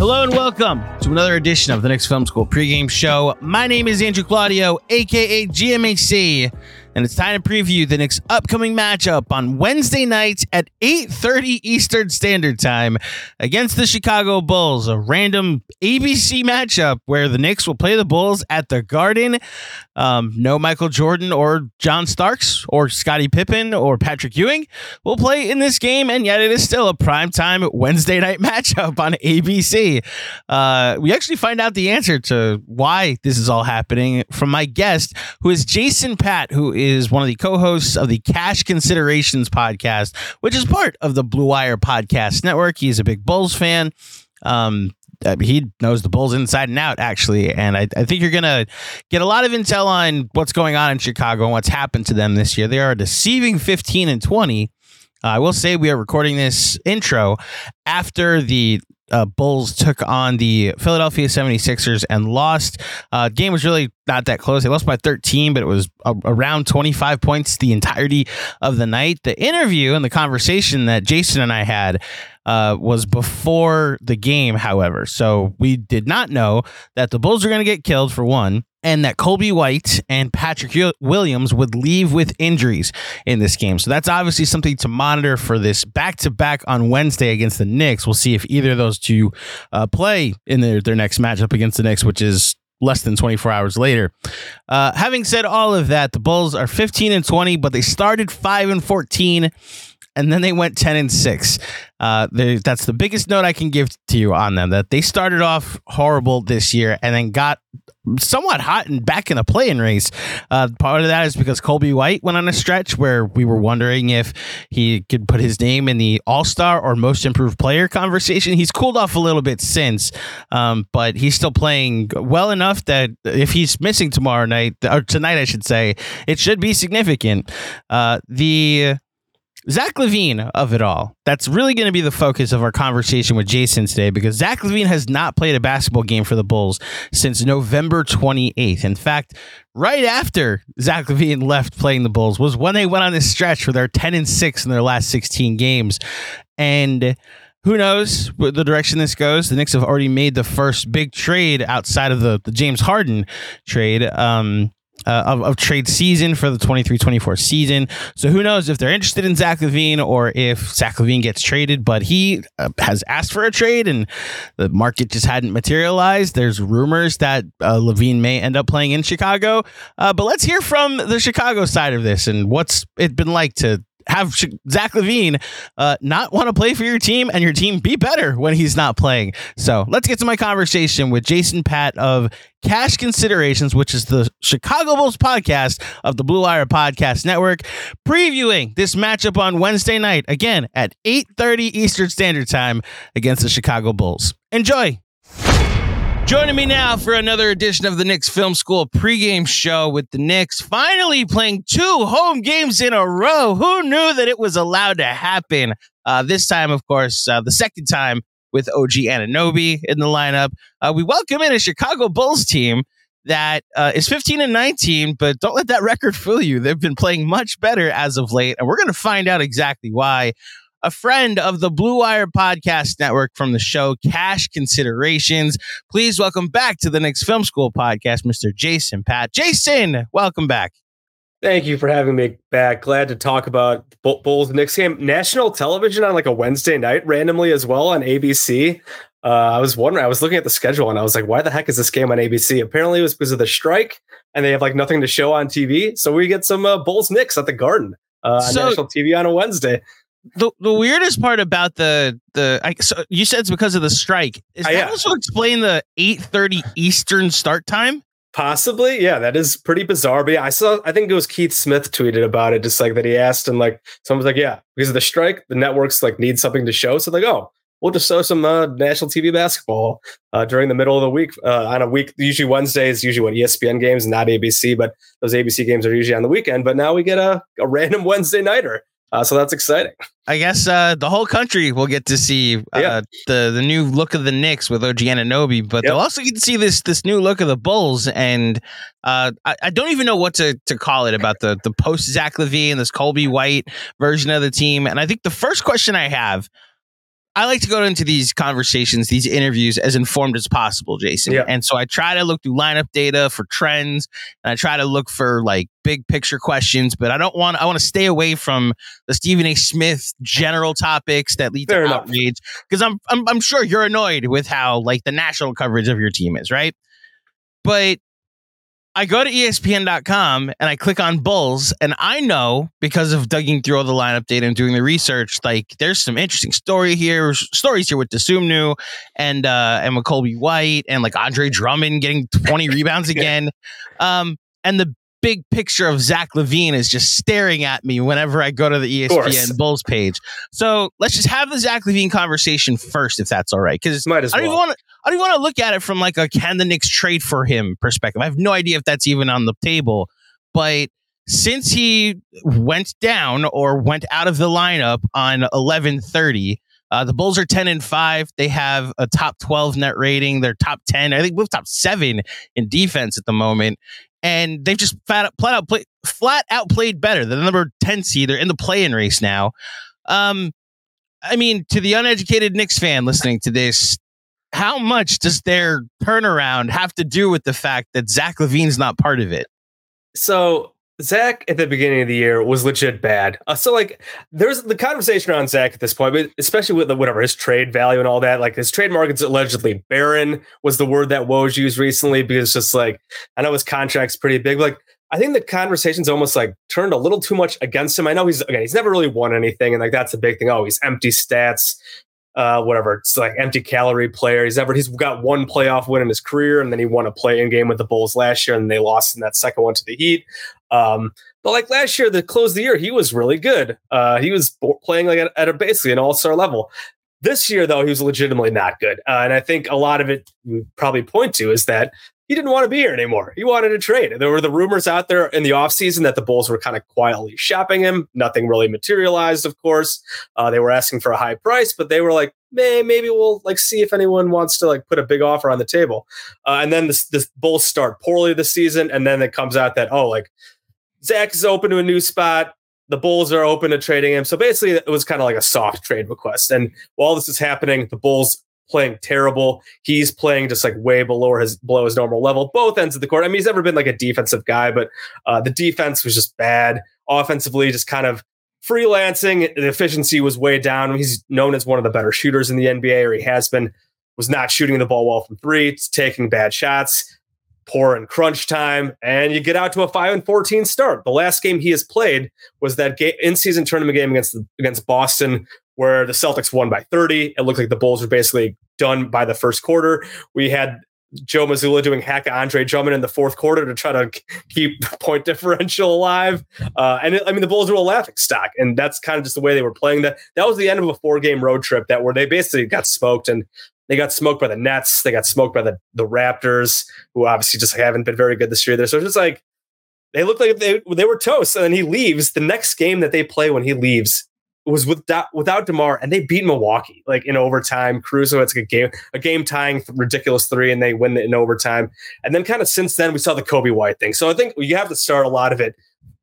Hello and welcome to another edition of the Knicks Film School pregame show. My name is Andrew Claudio, aka GMAC, and it's time to preview the Knicks' upcoming matchup on Wednesday night at 8:30 Eastern Standard Time against the Chicago Bulls, a random ABC matchup where the Knicks will play the Bulls at the Garden. Um, no Michael Jordan or John Starks or Scottie Pippen or Patrick Ewing will play in this game, and yet it is still a primetime Wednesday night matchup on ABC. Uh, we actually find out the answer to why this is all happening from my guest, who is Jason Patt, who is one of the co-hosts of the Cash Considerations podcast, which is part of the Blue Wire Podcast Network. He's a big Bulls fan. Um, uh, he knows the Bulls inside and out, actually. And I, I think you're going to get a lot of intel on what's going on in Chicago and what's happened to them this year. They are deceiving 15 and 20. Uh, I will say we are recording this intro after the uh, Bulls took on the Philadelphia 76ers and lost. Uh, game was really not that close. They lost by 13, but it was a- around 25 points the entirety of the night. The interview and the conversation that Jason and I had uh, was before the game, however. So we did not know that the Bulls were going to get killed for one and that Coby White and Patrick Williams would leave with injuries in this game. So that's obviously something to monitor for this back to back on Wednesday against the Knicks. We'll see if either of those two uh, play in their, their next matchup against the Knicks, which is less than 24 hours later. Uh, having said all of that, the Bulls are 15 and 20, but they started 5 and 14 and then they went 10 and 6. Uh, that's the biggest note I can give to you on them that they started off horrible this year and then got somewhat hot and back in the playing race. Uh, part of that is because Coby White went on a stretch where we were wondering if he could put his name in the All Star or Most Improved Player conversation. He's cooled off a little bit since, um, but he's still playing well enough that if he's missing tomorrow night or tonight, I should say, it should be significant. Uh, the Zach LaVine of it all. That's really going to be the focus of our conversation with Jason today because Zach LaVine has not played a basketball game for the Bulls since November 28th. In fact, right after Zach LaVine left playing the Bulls was when they went on this stretch where they're 10 and 6 in their last 16 games. And who knows the direction this goes? The Knicks have already made the first big trade outside of the, the James Harden trade. Um, uh, of, of, trade season for the 23-24 season. So who knows if they're interested in Zach LaVine or if Zach LaVine gets traded, but he uh, has asked for a trade and the market just hadn't materialized. There's rumors that uh, LaVine may end up playing in Chicago. Uh, but let's hear from the Chicago side of this and what's it been like to have Zach LaVine uh, not want to play for your team and your team be better when he's not playing. So let's get to my conversation with Jason Patt of Cash Considerations, which is the Chicago Bulls podcast of the Blue Wire Podcast Network, previewing this matchup on Wednesday night, again at 8.30 Eastern Standard Time against the Chicago Bulls. Enjoy! Joining me now for another edition of the Knicks Film School pregame show with the Knicks finally playing two home games in a row. Who knew that it was allowed to happen? Uh, this time, of course, uh, the second time with OG Anunoby in the lineup. Uh, we welcome in a Chicago Bulls team that uh, is 15 and 19, but don't let that record fool you. They've been playing much better as of late, and we're going to find out exactly why. A friend of the Blue Wire Podcast Network from the show Cash Considerations. Please welcome back to the Knicks Film School podcast, Mr. Jason Patt. Jason, welcome back. Thank you for having me back. Glad to talk about Bulls Knicks game. National television on like a Wednesday night randomly as well on ABC. Uh, I was wondering, I was looking at the schedule and I was like, why the heck is this game on ABC? Apparently it was because of the strike and they have like nothing to show on TV. So we get some uh, Bulls Knicks at the Garden uh, so, on national TV on a Wednesday. The, the weirdest part about the the I, so you said it's because of the strike. Is uh, that yeah. also explain the eight thirty Eastern start time? Possibly, yeah, that is pretty bizarre. But yeah, I saw. I think it was Keith Smith tweeted about it, just like that. He asked, and like someone was like, "Yeah, because of the strike, the networks like need something to show." So like, oh, we'll just show some uh, national TV basketball uh, during the middle of the week uh, on a week. Usually Wednesdays, usually what ESPN games, not ABC, but those ABC games are usually on the weekend. But now we get a, a random Wednesday nighter. Uh, so that's exciting. I guess uh, the whole country will get to see uh, yeah. the the new look of the Knicks with OG Anunoby, but yep. they'll also get to see this this new look of the Bulls. And uh, I, I, don't even know what to, to call it about the the post Zach LaVine, this Coby White version of the team. And I think the first question I have I like to go into these conversations, these interviews as informed as possible, Jason. Yeah. And so I try to look through lineup data for trends and I try to look for like big picture questions, but I don't want I want to stay away from the Stephen A. Smith general topics that lead Fair to enough. outrage because I'm, I'm I'm sure you're annoyed with how like the national coverage of your team is, right? But I go to ESPN.com and I click on Bulls, and I know because of digging through all the lineup data and doing the research, like there's some interesting story here, stories here with Dosunmu and uh and McColby White and like Andre Drummond getting 20 rebounds again. Um, and the big picture of Zach LaVine is just staring at me whenever I go to the ESPN Bulls page. So let's just have the Zach LaVine conversation first, if that's all right. Because I don't well. even want to. I don't want to look at it from like a can the Knicks trade for him perspective. I have no idea if that's even on the table, but since he went down or went out of the lineup on 11:30, uh, the Bulls are 10 and 5. They have a top 12 net rating. They're top 10. I think we're top seven in defense at the moment and they've just flat, flat out play, flat out played better. They're the number ten seed. They're in the play-in race now. Um, I mean, to the uneducated Knicks fan listening to this, how much does their turnaround have to do with the fact that Zach LaVine's not part of it? So Zach at the beginning of the year was legit bad. Uh, so like there's the conversation around Zach at this point, but especially with the, whatever his trade value and all that. Like his trade market's allegedly barren was the word that Woj used recently because just like I know his contract's pretty big. Like I think the conversation's almost like turned a little too much against him. I know he's again he's never really won anything, and like that's the big thing. Oh, he's empty stats uh, whatever. It's like empty calorie player. He's ever he's got one playoff win in his career, and then he won a play in game with the Bulls last year, and they lost in that second one to the Heat. Um, but like last year, the close of the year, he was really good. Uh, he was playing like at, at a basically an all star level. This year, though, he was legitimately not good, uh, and I think a lot of it probably point to is that he didn't want to be here anymore. He wanted to trade. There were the rumors out there in the offseason that the Bulls were kind of quietly shopping him. Nothing really materialized, of course. Uh, they were asking for a high price, but they were like, May, maybe we'll like see if anyone wants to like put a big offer on the table. Uh, and then this, this Bulls start poorly this season, and then it comes out that oh, like Zach is open to a new spot. The Bulls are open to trading him. So basically, it was kind of like a soft trade request. And while this is happening, the Bulls playing terrible. He's playing just like way below his below his normal level. Both ends of the court. I mean, he's never been like a defensive guy, but uh, the defense was just bad. Offensively, just kind of freelancing. The efficiency was way down. He's known as one of the better shooters in the NBA, or he has been. Was not shooting the ball well from three. It's taking bad shots. Poor in crunch time, and you get out to a five and fourteen start. The last game he has played was that game, in-season tournament game against the, against Boston, where the Celtics won by 30. It looked like the Bulls were basically done by the first quarter. We had Joe Mazzulla doing hack Andre Drummond in the fourth quarter to try to keep point differential alive. Uh, and it, I mean, the Bulls were a laughing stock, and that's kind of just the way they were playing. That that was the end of a four game road trip that where they basically got smoked, and they got smoked by the Nets, they got smoked by the the Raptors, who obviously just haven't been very good this year. There, so it's just like they looked like they they were toast. And then he leaves. The next game that they play when he leaves was without without Demar, and they beat Milwaukee like in overtime. Caruso, it's like a game a game tying ridiculous three, and they win it in overtime. And then kind of since then, we saw the Coby White thing. So I think you have to start a lot of it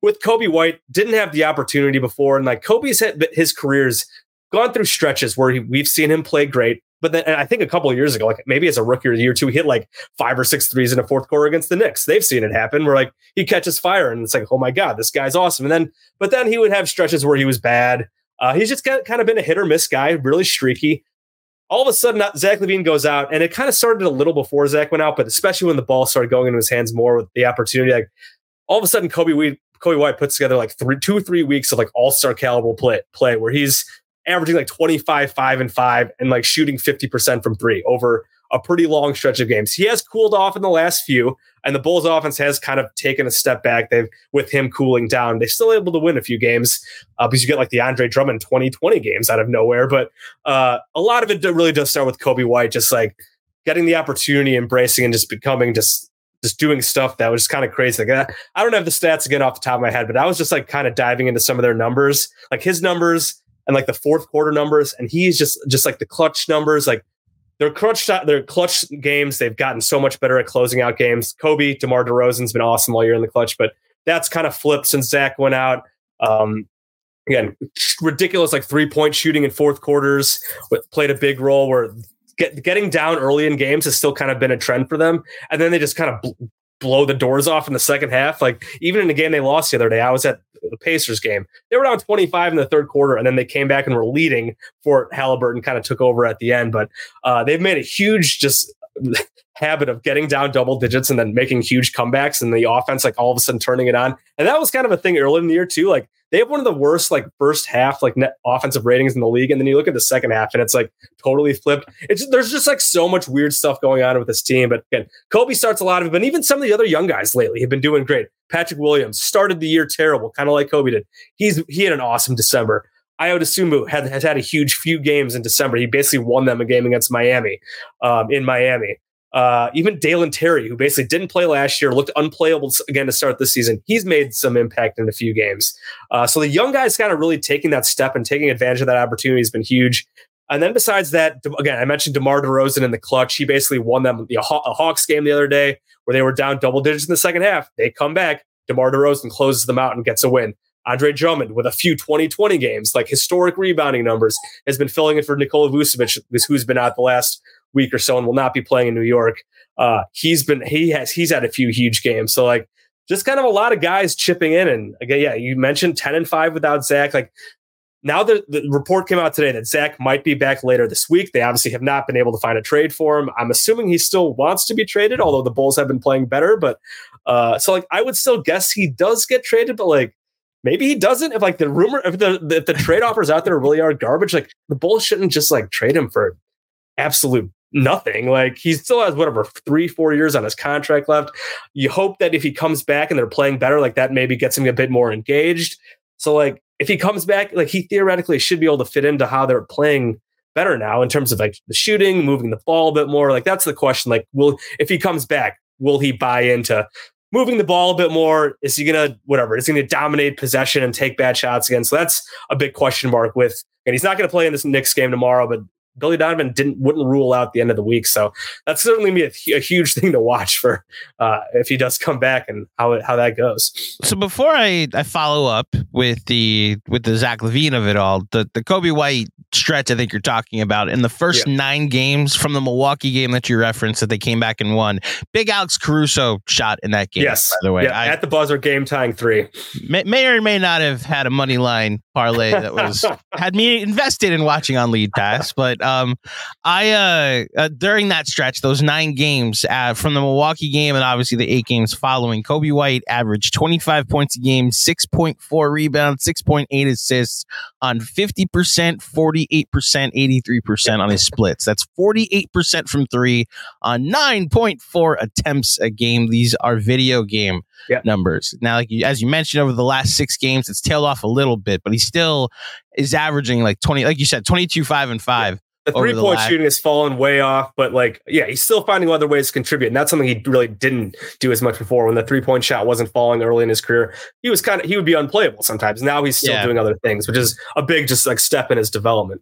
with Coby White. Didn't have the opportunity before, and like Coby's his career's gone through stretches where he, we've seen him play great. But then I think a couple years ago, like maybe as a rookie or year two, he hit like five or six threes in a fourth quarter against the Knicks. They've seen it happen where like he catches fire and it's like, oh my God, this guy's awesome. And then, but then he would have stretches where he was bad. Uh, he's just kind of been a hit or miss guy, really streaky. All of a sudden, Zach LaVine goes out, and it kind of started a little before Zach went out, but especially when the ball started going into his hands more with the opportunity. Like all of a sudden, Coby, White, Coby White puts together like three, two, three weeks of like all star caliber play, play where he's averaging like 25, 5 and 5 and like shooting 50% from three over a pretty long stretch of games. He has cooled off in the last few, and the Bulls offense has kind of taken a step back. They've with him cooling down, they're still able to win a few games uh, because you get like the Andre Drummond 2020 games out of nowhere. But uh, a lot of it really does start with Coby White, just like getting the opportunity, embracing, and just becoming just just doing stuff that was just kind of crazy. Like I don't have the stats again off the top of my head, but I was just like kind of diving into some of their numbers, like his numbers and like the fourth quarter numbers, and he's just just like the clutch numbers, like their clutch their clutch games. They've gotten so much better at closing out games. Coby, DeMar DeRozan's been awesome all year in the clutch, but that's kind of flipped since Zach went out. Um, again, ridiculous like three point shooting in fourth quarters played a big role where get, getting down early in games has still kind of been a trend for them. And then they just kind of bl- blow the doors off in the second half. Like even in the game they lost the other day, I was at the Pacers game. They were down 25 in the third quarter, and then they came back and were leading for Haliburton kind of took over at the end. But uh, they've made a huge just habit of getting down double digits and then making huge comebacks and the offense like all of a sudden turning it on. And that was kind of a thing early in the year too. Like they have one of the worst like first half like net offensive ratings in the league, and then you look at the second half and it's like totally flipped. It's there's just like so much weird stuff going on with this team. But again, Coby starts a lot of it, but even some of the other young guys lately have been doing great. Patrick Williams started the year terrible, kind of like Coby did. He's he had an awesome December. Ayo Dosunmu had has had a huge few games in December. He basically won them a game against Miami, um, in Miami. Uh, even Dalen Terry, who basically didn't play last year, looked unplayable again to start this season. He's made some impact in a few games. Uh, so the young guys kind of really taking that step and taking advantage of that opportunity has been huge. And then besides that, again, I mentioned DeMar DeRozan in the clutch. He basically won them the Hawks game the other day where they were down double digits in the second half. They come back. DeMar DeRozan closes them out and gets a win. Andre Drummond with a few 2020 games, like historic rebounding numbers, has been filling in for Nikola Vucevic, who's been out the last week or so and will not be playing in New York. Uh, he's been he has he's had a few huge games. So like just kind of a lot of guys chipping in. And again, yeah, you mentioned 10 and 5 without Zach. Like now the, the report came out today that Zach might be back later this week. They obviously have not been able to find a trade for him. I'm assuming he still wants to be traded, although the Bulls have been playing better. But uh, so like I would still guess he does get traded, but like maybe he doesn't. If like the rumor, if the if the trade offers out there really are garbage, like the Bulls shouldn't just like trade him for absolute nothing. Like he still has whatever three, four years on his contract left. You hope that if he comes back and they're playing better, like that maybe gets him a bit more engaged. So like if he comes back, like he theoretically should be able to fit into how they're playing better now in terms of like the shooting, moving the ball a bit more. Like that's the question. Like, will if he comes back, will he buy into moving the ball a bit more? Is he gonna whatever? Is he gonna dominate possession and take bad shots again? So that's a big question mark with and he's not to play in this Knicks game tomorrow, but Billy Donovan didn't wouldn't rule out the end of the week. So that's certainly be a, a huge thing to watch for uh, if he does come back and how it, how that goes. So before I, I follow up with the with the Zach LaVine of it all, the the Coby White stretch I think you're talking about in the first yeah. nine games from the Milwaukee game that you referenced that they came back and won. Big Alex Caruso shot in that game. Yes, by the way, yeah, I, at the buzzer, game tying three. May, may or may not have had a money line parlay that was had me invested in watching on League Pass, but um, I uh, uh, during that stretch, those nine games uh, from the Milwaukee game and obviously the eight games following, Coby White averaged 25 points a game, 6.4 rebounds, 6.8 assists on 50%, 48%, 83% on his splits. That's 48% from three on 9.4 attempts a game. These are video game yep. numbers. Now, like you, as you mentioned, over the last six games, it's tailed off a little bit, but he still is averaging like 20, like you said, 22, 5 and 5. Yep the three the point shooting has fallen way off, but like, yeah, he's still finding other ways to contribute. And that's something he really didn't do as much before when the three point shot wasn't falling early in his career. He was kind of, he would be unplayable sometimes. Now he's still Yeah. doing other things, which is a big, just like step in his development.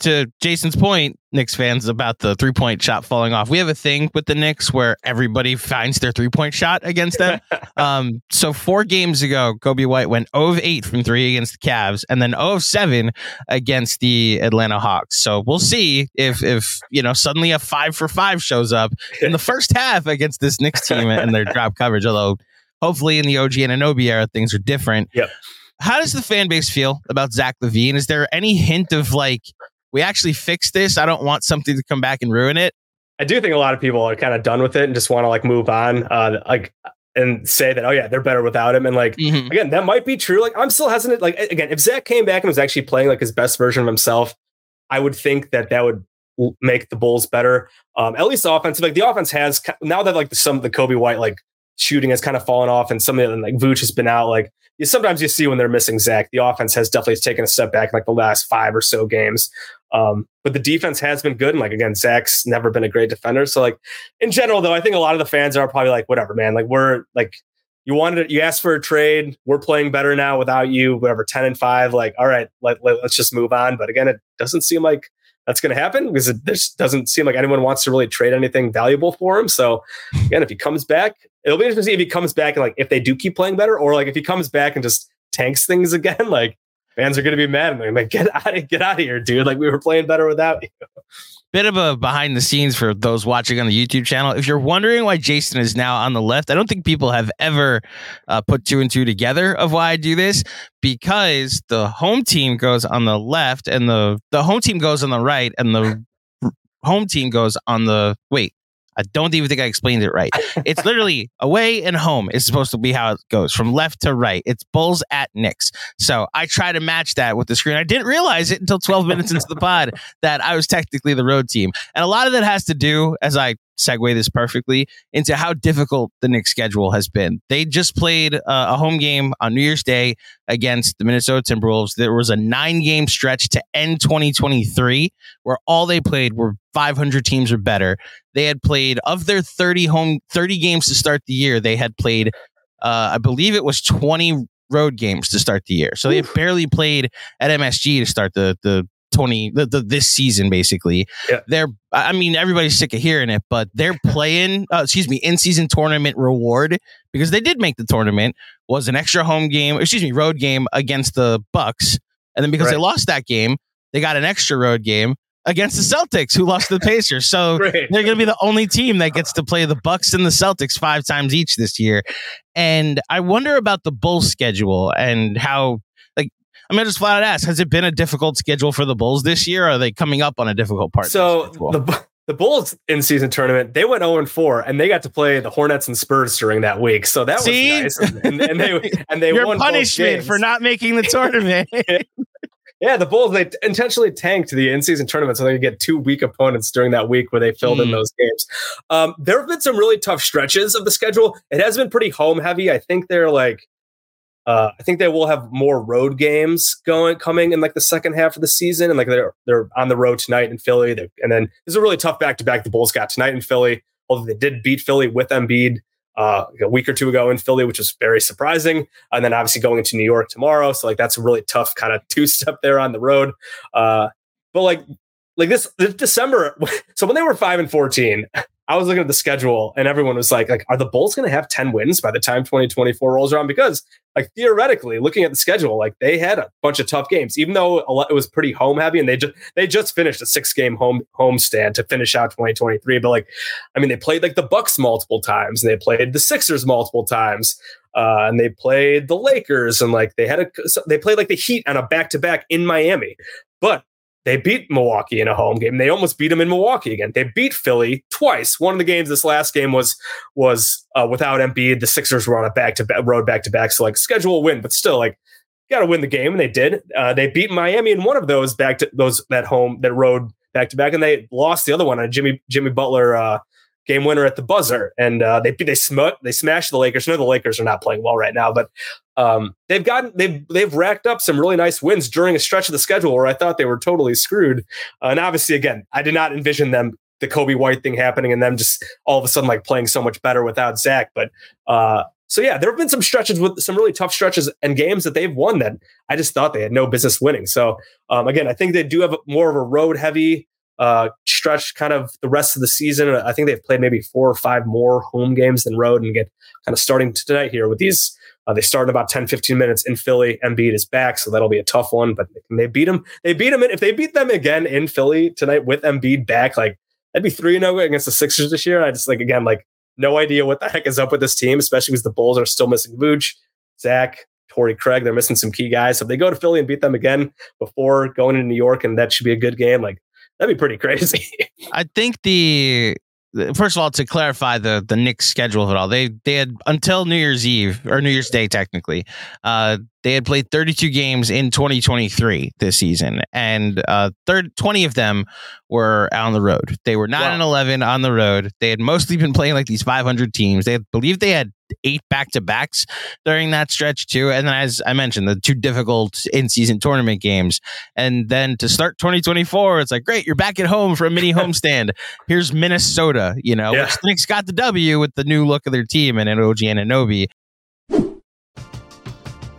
To Jason's point, Knicks fans about the three point shot falling off. We have a thing with the Knicks where everybody finds their three point shot against them. um, so four games ago, Coby White went 0 of 8 from three against the Cavs, and then 0 of 7 against the Atlanta Hawks. So we'll see if if you know suddenly a five for five shows up in the first half against this Knicks team and their drop coverage. Although hopefully in the OG Anunoby era things are different. Yep. How does the fan base feel about Zach LaVine? Is there any hint of like we actually fixed this? I don't want something to come back and ruin it. I do think a lot of people are kind of done with it and just want to like move on, uh, like, and say that, oh, yeah, they're better without him. And like, Mhm. again, that might be true. Like, I'm still hesitant. Like, again, if Zach came back and was actually playing like his best version of himself, I would think that that would make the Bulls better. Um, at least offensive. Like, the offense has now that like some of the Coby White like shooting has kind of fallen off, and some of the like Vooch has been out. Like, you, sometimes you see when they're missing Zach, the offense has definitely taken a step back in like the last five or so games. Um, but the defense has been good. And like, again, Zach's never been a great defender. So, like, in general, though, I think a lot of the fans are probably like, whatever, man. Like, we're like, you wanted you asked for a trade. We're playing better now without you. Whatever, ten and five. Like, all right, let, let, us just move on. But again, it doesn't seem like that's going to happen because it just doesn't seem like anyone wants to really trade anything valuable for him. So again, if he comes back, it'll be interesting to see if he comes back and like if they do keep playing better, or like if he comes back and just tanks things again. Like fans are going to be mad and they're like, get out of get out of here, dude. Like we were playing better without you. Bit of a behind the scenes for those watching on the YouTube channel. If you're wondering why Jason is now on the left, I don't think people have ever uh, put two and two together of why I do this because the home team goes on the left and the the home team goes on the right and the home team goes on the wait. I don't even think I explained it right. It's literally away and home is supposed to be how it goes from left to right. It's Bulls at Knicks. So I try to match that with the screen. I didn't realize it until 12 minutes into the pod that I was technically the road team. And a lot of that has to do, as I segue this perfectly, into how difficult the Knicks schedule has been. They just played uh, a home game on New Year's Day against the Minnesota Timberwolves. There was a nine game stretch to end 2023 where all they played were 500 teams or better. They had played of their 30 home 30 games to start the year. They had played, uh, I believe it was 20 road games to start the year. So they had barely played at MSG to start the the 20 the, the this season basically. Yeah. They're I mean everybody's sick of hearing it, but they're playing uh, excuse me, in-season tournament reward because they did make the tournament was an extra home game, excuse me, road game against the Bucks. And then because they lost that game, they got an extra road game against the Celtics who lost to the Pacers. So Right. they're going to be the only team that gets to play the Bucks and the Celtics five times each this year. And I wonder about the Bulls schedule and how I'm gonna just flat out ask: Has it been a difficult schedule for the Bulls this year? Or are they coming up on a difficult part? So the the Bulls in season tournament, they went 0 and 4 and they got to play the Hornets and Spurs during that week. So that See? was nice. And, and they and they your won punishment for not making the tournament. Yeah, the Bulls they intentionally tanked the in-season tournament so they could get two weak opponents during that week where they filled in Hmm. those games. Um, there have been some really tough stretches of the schedule. It has been pretty home heavy. I think they're like, uh, I think they will have more road games going coming in like the second half of the season, and like they're they're on the road tonight in Philly, and then there's a really tough back to back the Bulls got tonight in Philly. Although they did beat Philly with Embiid uh, a week or two ago in Philly, which was very surprising. And then obviously going into New York tomorrow. So like that's a really tough kind of two step there on the road. Uh, but like like this, this December, so when they were five and fourteen, I was looking at the schedule and everyone was like, like, are the Bulls going to have 10 wins by the time 2024 rolls around? Because like theoretically, looking at the schedule, like they had a bunch of tough games, even though lot, it was pretty home heavy and they just, they just finished a six game home home stand to finish out 2023. But like, I mean, they played like the Bucks multiple times and they played the Sixers multiple times. Uh, and they played the Lakers and like they had a, they played like the Heat on a back to back in Miami. But they beat Milwaukee in a home game. They almost beat them in Milwaukee again. They beat Philly twice. One of the games this last game was was uh, without Embiid. The Sixers were on a back to back road back to back. So like schedule win, but still like got to win the game, and they did. Uh, they beat Miami in one of those back to those that home that road back to back, and they lost the other one on Jimmy Jimmy Butler. Uh, Game winner at the buzzer, and uh, they they sm- they smashed the Lakers. No, the Lakers are not playing well right now, but um, they've gotten they've they've racked up some really nice wins during a stretch of the schedule where I thought they were totally screwed. Uh, and obviously, again, I did not envision them the Coby White thing happening and them just all of a sudden like playing so much better without Zach. But uh, so yeah, there have been some stretches with some really tough stretches and games that they've won that I just thought they had no business winning. So um, again, I think they do have more of a road heavy uh, stretch kind of the rest of the season. I think they've played maybe four or five more home games than road and get kind of starting tonight here with these. Uh, they start in about 10, 15 minutes in Philly. Embiid is back, so that'll be a tough one. But can they beat them. They beat them. If they beat them again in Philly tonight with Embiid back, like that'd be 3 0 against the Sixers this year. I just like, again, like no idea what the heck is up with this team, especially because the Bulls are still missing Vooch, Zach, Torrey Craig. They're missing some key guys. So if they go to Philly and beat them again before going to New York, and that should be a good game, like that'd be pretty crazy. I think the first of all to clarify the the Knicks schedule it all. They they had until New Year's Eve or New Year's Day technically. Uh, they had played 32 games in 2023 this season, and uh, third 20 of them were on the road. They were nine wow. and 11 on the road. They had mostly been playing like these 500 teams. They believe they had eight back to backs during that stretch too. And then, as I mentioned, the two difficult in season tournament games. And then to start 2024, it's like, great, you're back at home for a mini homestand. Here's Minnesota, you know, yeah. which the Knicks got the W with the new look of their team and an OG Anunoby.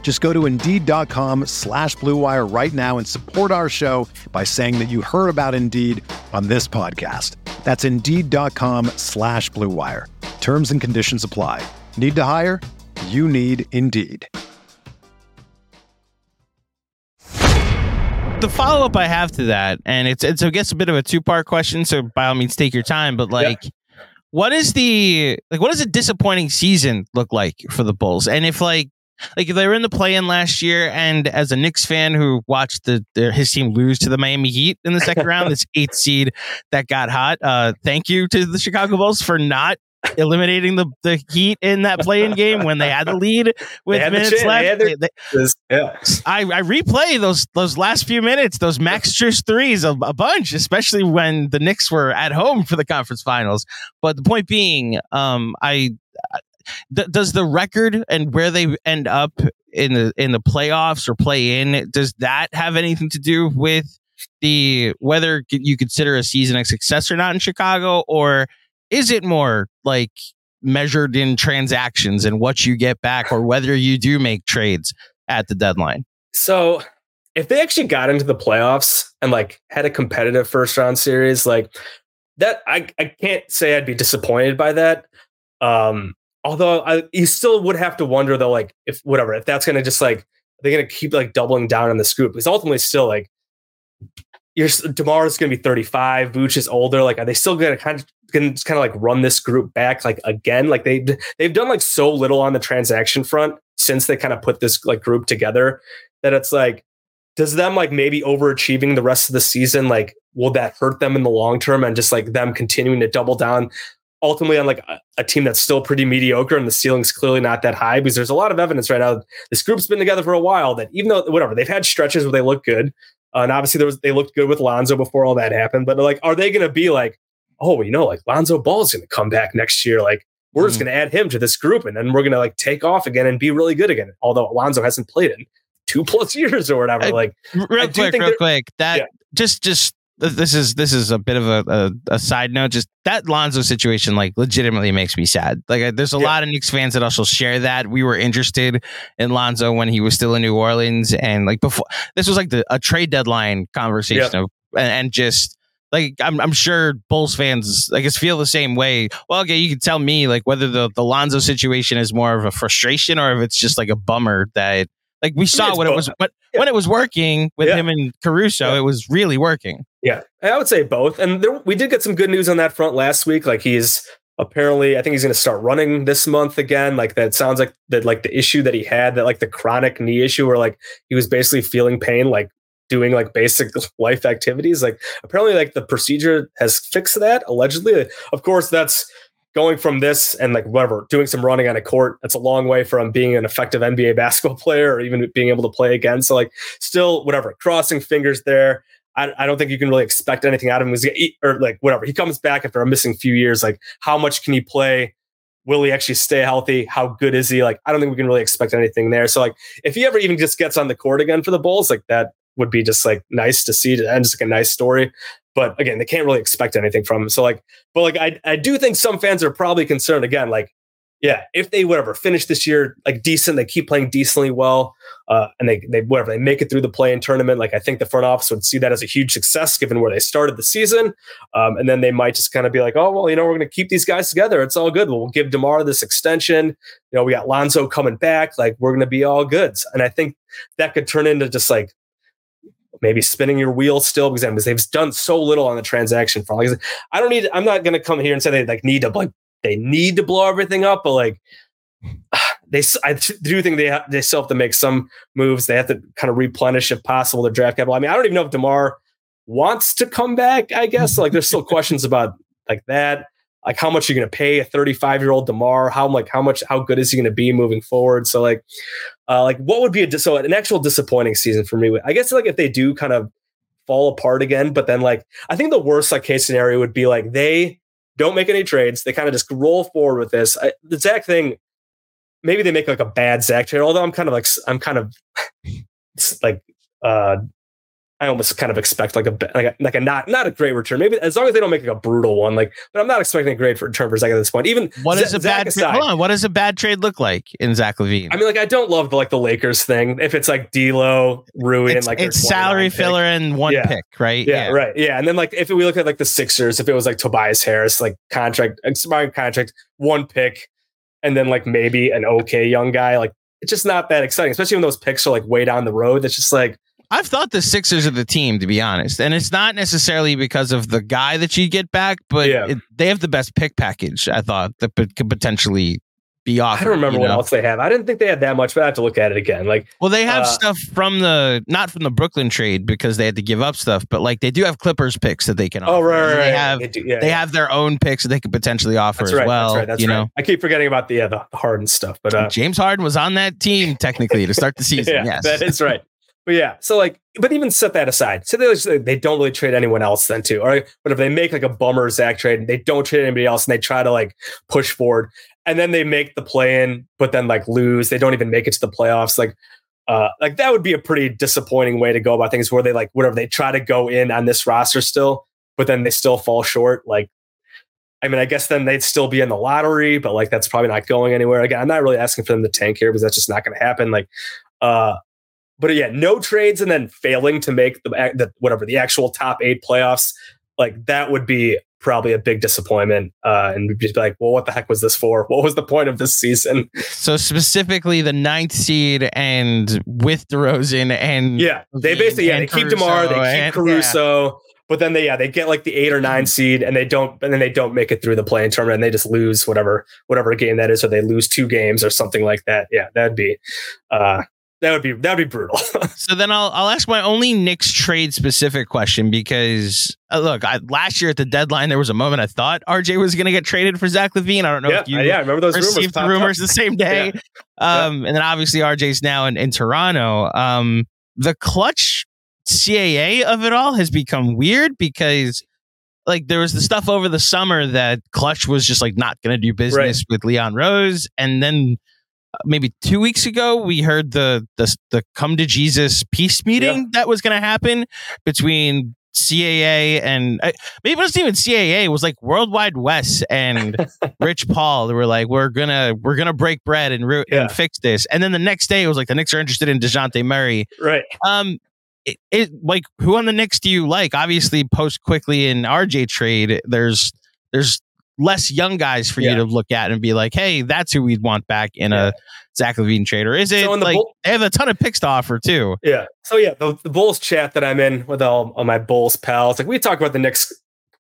Just go to Indeed.com slash BlueWire right now and support our show by saying that you heard about Indeed on this podcast. That's Indeed.com slash BlueWire. Terms and conditions apply. Need to hire? You need Indeed. The follow up I have to that, and it's it's I guess a bit of a two part question, so by all means take your time. But like, what is the like? What does a disappointing season look like for the Bulls? And if like like if they were in the play-in last year, and as a Knicks fan who watched the, the his team lose to the Miami Heat in the second round, this eighth seed that got hot. Uh, thank you to the Chicago Bulls for not eliminating the, the Heat in that play-in game when they had the lead with minutes left. They, they, yeah. I, I replay those those last few minutes, those Max Strus threes a, a, bunch, especially when the Knicks were at home for the conference finals. But the point being, um, I th- does the record and where they end up in the in the playoffs or play in does that have anything to do with the whether you consider a season a success or not in Chicago or is it more like measured in transactions and what you get back or whether you do make trades at the deadline so if they actually got into the playoffs and like had a competitive first round series like that I, I can't say I'd be disappointed by that. Um, although I, you still would have to wonder though, like if whatever, if that's going to just like they're going to keep like doubling down on the scoop because ultimately still like you're Demar's going to be 35, Vooch is older. Like, are they still going to kind of can kind of like run this group back like again? Like they they've done like so little on the transaction front since they kind of put this like group together that it's like does them like maybe overachieving the rest of the season like will that hurt them in the long term and just like them continuing to double down ultimately on like a, a, team that's still pretty mediocre and the ceiling's clearly not that high because there's a lot of evidence right now. This group's been together for a while that even though whatever they've had stretches where they look good, uh, and obviously there was they looked good with Lonzo before all that happened. But like, are they going to be like, oh, you know, like Lonzo Ball's going to come back next year? Like we're mm. just going to add him to this group and then we're going to like take off again and be really good again. Although Lonzo hasn't played in two plus years or whatever. I, like real quick, real quick, that yeah. just just this is this is a bit of a, a, a, side note. Just that Lonzo situation, like, legitimately makes me sad. Like, there's a yeah. lot of Knicks fans that also share that. We were interested in Lonzo when he was still in New Orleans, and like before, this was like the a trade deadline conversation yeah. of, and, and, just like I'm, I'm sure Bulls fans I guess feel the same way. Well, okay, you can tell me like whether the the Lonzo situation is more of a frustration or if it's just like a bummer that like we saw when both. it was when, yeah. when it was working with yeah. him and Caruso, yeah. it was really working. Yeah, I would say both. And there, we did get some good news on that front last week. Like he's apparently, I think he's going to start running this month again. Like that sounds like that. Like the issue that he had, that like the chronic knee issue, where like he was basically feeling pain, like doing like basic life activities. Like apparently, like the procedure has fixed that. Allegedly, of course, that's going from this and like whatever, doing some running on a court, that's a long way from being an effective NBA basketball player or even being able to play again. So like still whatever, crossing fingers there. I, I don't think you can really expect anything out of him. Or like whatever, he comes back after a missing few years. Like how much can he play? Will he actually stay healthy? How good is he? Like I don't think we can really expect anything there. So like if he ever even just gets on the court again for the Bulls, like that would be just like nice to see and just like a nice story. But again, they can't really expect anything from him. So like, but like I I do think some fans are probably concerned again, like, yeah, if they whatever finish this year like decent, they keep playing decently well, uh, and they they whatever they make it through the play-in tournament. Like I think the front office would see that as a huge success given where they started the season, um, and then they might just kind of be like, oh well, you know, we're going to keep these guys together. It's all good. We'll give Demar this extension. You know, we got Lonzo coming back. Like we're going to be all goods, and I think that could turn into just like maybe spinning your wheels still because they've done so little on the transaction front. Like I don't need. I'm not going to come here and say they like need to like they need to blow everything up, but like they, I do think they they still have to make some moves. They have to kind of replenish if possible their draft capital. I mean, I don't even know if Demar wants to come back. I guess like there's still questions about like that. Like how much are you going to pay a 35 year old Demar? How like how much how good is he going to be moving forward? So like uh, like what would be a so an actual disappointing season for me? I guess like if they do kind of fall apart again, but then like I think the worst like case scenario would be like they don't make any trades. They kind of just roll forward with this. I, the Zach thing, maybe they make like a bad Zach trade. Although I'm kind of like I'm kind of like uh I almost kind of expect like a like a, like a not not a great return. Maybe as long as they don't make like a brutal one. Like, but I'm not expecting a great return for Zach at this point. Even what is Z- a Zach bad aside, hold on? What does a bad trade look like in Zach LaVine? I mean, like I don't love the like the Lakers thing. If it's like D'Lo, Rui, it's, like it's salary filler and one yeah. pick, right? Yeah, yeah, right. Yeah, and then like if we look at like the Sixers, if it was like Tobias Harris, like contract expiring contract, one pick, and then like maybe an okay young guy, like it's just not that exciting, especially when those picks are like way down the road. That's just like I've thought the Sixers are the team, to be honest, and it's not necessarily because of the guy that you get back, but yeah. it, they have the best pick package. I thought that could potentially be offered. I don't remember what know? else they have. I didn't think they had that much, but I have to look at it again. Like, well, they have uh, stuff from the not from the Brooklyn trade because they had to give up stuff, but like they do have Clippers picks that they can. Oh, offer. right, right, They have they, do, yeah, they yeah. have their own picks that they could potentially offer that's as right, well. That's right. That's you right. know, I keep forgetting about the yeah, the Harden stuff, but uh, James Harden was on that team technically to start the season. yeah, yes, that is right. But yeah, so like, but even set that aside. So they they don't really trade anyone else then too. Or but if they make like a bummer Zach trade, they don't trade anybody else, and they try to like push forward, and then they make the play in, but then like lose. They don't even make it to the playoffs. Like, uh, like that would be a pretty disappointing way to go about things. Where they like whatever they try to go in on this roster still, but then they still fall short. Like I mean, I guess then they'd still be in the lottery, but like that's probably not going anywhere. Again, I'm not really asking for them to tank here because that's just not going to happen. Like, uh, but yeah, no trades and then failing to make the, the whatever the actual top eight playoffs, like that would be probably a big disappointment. Uh, and we'd just be like, well, what the heck was this for? What was the point of this season? So specifically the ninth seed and with DeRozan and yeah, they basically yeah they keep Demar, they keep and, Caruso. Yeah. But then they yeah they get like the eight or nine seed and they don't and then they don't make it through the play-in tournament and they just lose whatever whatever game that is or they lose two games or something like that. Yeah, that'd be uh that would be that'd be brutal. so then I'll I'll ask my only Knicks trade specific question because uh, look, I, last year at the deadline there was a moment I thought RJ was going to get traded for Zach LaVine. I don't know yeah, if you yeah, I remember those received rumors, the rumors the same day. yeah. Um, and then obviously RJ's now in, in Toronto. Um, the Klutch CAA of it all has become weird because like there was the stuff over the summer that Klutch was just like not going to do business right. with Leon Rose, and then maybe two weeks ago we heard the the, the come to jesus peace meeting that was going to happen between caa and uh, maybe it wasn't even caa it was like World Wide Wes and rich paul they were like we're gonna we're gonna break bread and, yeah. and fix this and then the next day it was like the knicks are interested in DeJounte murray right um it, it like who on the Knicks do you like? Obviously, post Quickley in RJ trade, there's there's less young guys for yeah. you to look at and be like, hey, that's who we'd want back in yeah. a Zach LaVine trade. Or is it so like Bull- they have a ton of picks to offer too? Yeah. So yeah, the, the Bulls chat that I'm in with all, all my Bulls pals, like we talk about the Knicks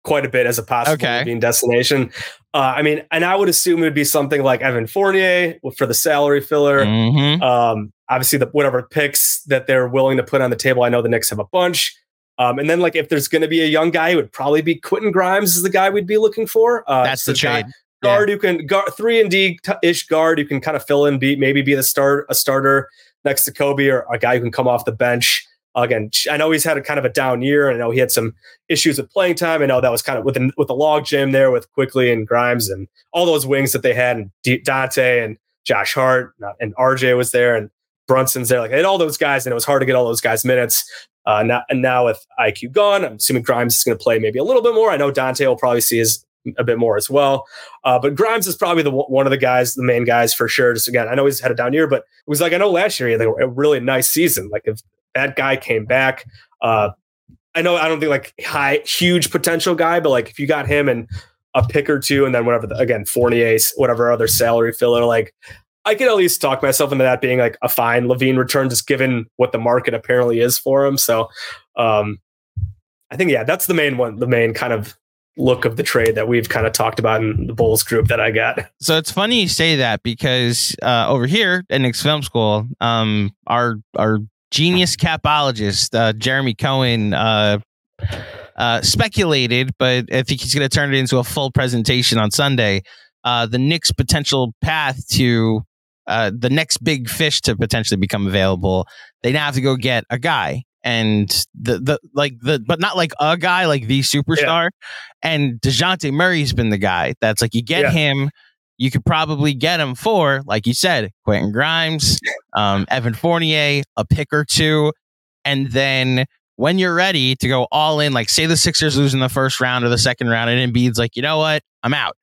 quite a bit as a possible okay. being destination. Uh, I mean, and I would assume it would be something like Evan Fournier for the salary filler. Mm-hmm. Um, obviously, the whatever picks that they're willing to put on the table. I know the Knicks have a bunch. Um, and then, like, if there's going to be a young guy, it would probably be Quentin Grimes is the guy we'd be looking for. Uh, That's the trade. Guard yeah. who can guard three and D ish guard who can kind of fill in, be maybe be the start a starter next to Coby or a guy who can come off the bench. Again, I know he's had a kind of a down year. I know he had some issues with playing time. I know that was kind of with the, with the log jam there with Quickley and Grimes and all those wings that they had, and D- Donte and Josh Hart and RJ was there and Brunson's there. Like they had all those guys, and it was hard to get all those guys minutes. Uh, now, and now with IQ gone, I'm assuming Grimes is going to play maybe a little bit more. I know Donte will probably see his a bit more as well. Uh, but Grimes is probably the one of the guys, the main guys for sure. Just again, I know he's had a down year, but it was like I know last year he had a really nice season. Like if that guy came back, uh, I know I don't think like high, huge potential guy, but like if you got him and a pick or two, and then whatever the, again Fournier, whatever other salary filler, like I could at least talk myself into that being like a fine LaVine return, just given what the market apparently is for him. So, um, I think yeah, that's the main one, the main kind of look of the trade that we've kind of talked about in the Bulls group that I got. So it's funny you say that because uh, over here at Knicks Film School, um, our our genius capologist uh, Jeremy Cohen uh, uh, speculated, but I think he's going to turn it into a full presentation on Sunday. Uh, the Knicks' potential path to uh, the next big fish to potentially become available, they now have to go get a guy and the the like the but not like a guy like the superstar. Yeah. And Dejounte Murray's been the guy that's like you get yeah. him, you could probably get him for, like you said, Quentin Grimes, um, Evan Fournier, a pick or two, and then when you're ready to go all in, like say the Sixers lose in the first round or the second round, and Embiid's like, you know what, I'm out.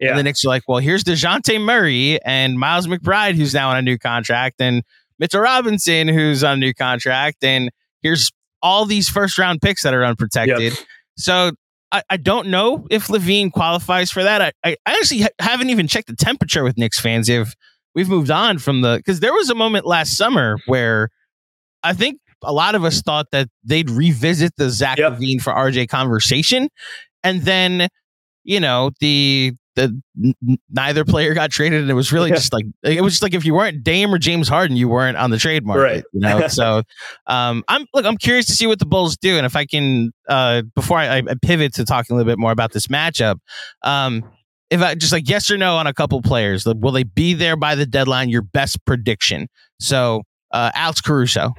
Yeah. And the Knicks are like, well, here's DeJounte Murray and Miles McBride, who's now on a new contract, and Mitchell Robinson, who's on a new contract, and here's all these first round picks that are unprotected. Yep. So I, I, don't know if LaVine qualifies for that. I, I actually ha- haven't even checked the temperature with Knicks fans if we've moved on from the because there was a moment last summer where I think a lot of us thought that they'd revisit the Zach yep. LaVine for RJ conversation, and then you know the the n- neither player got traded, and it was really yeah. just like it was just like if you weren't Dame or James Harden, you weren't on the trade market, right. you know. so, um, I'm look, I'm curious to see what the Bulls do, and if I can, uh, before I, I pivot to talking a little bit more about this matchup, um, if I just like yes or no on a couple players, will they be there by the deadline? Your best prediction. So, uh, Alex Caruso.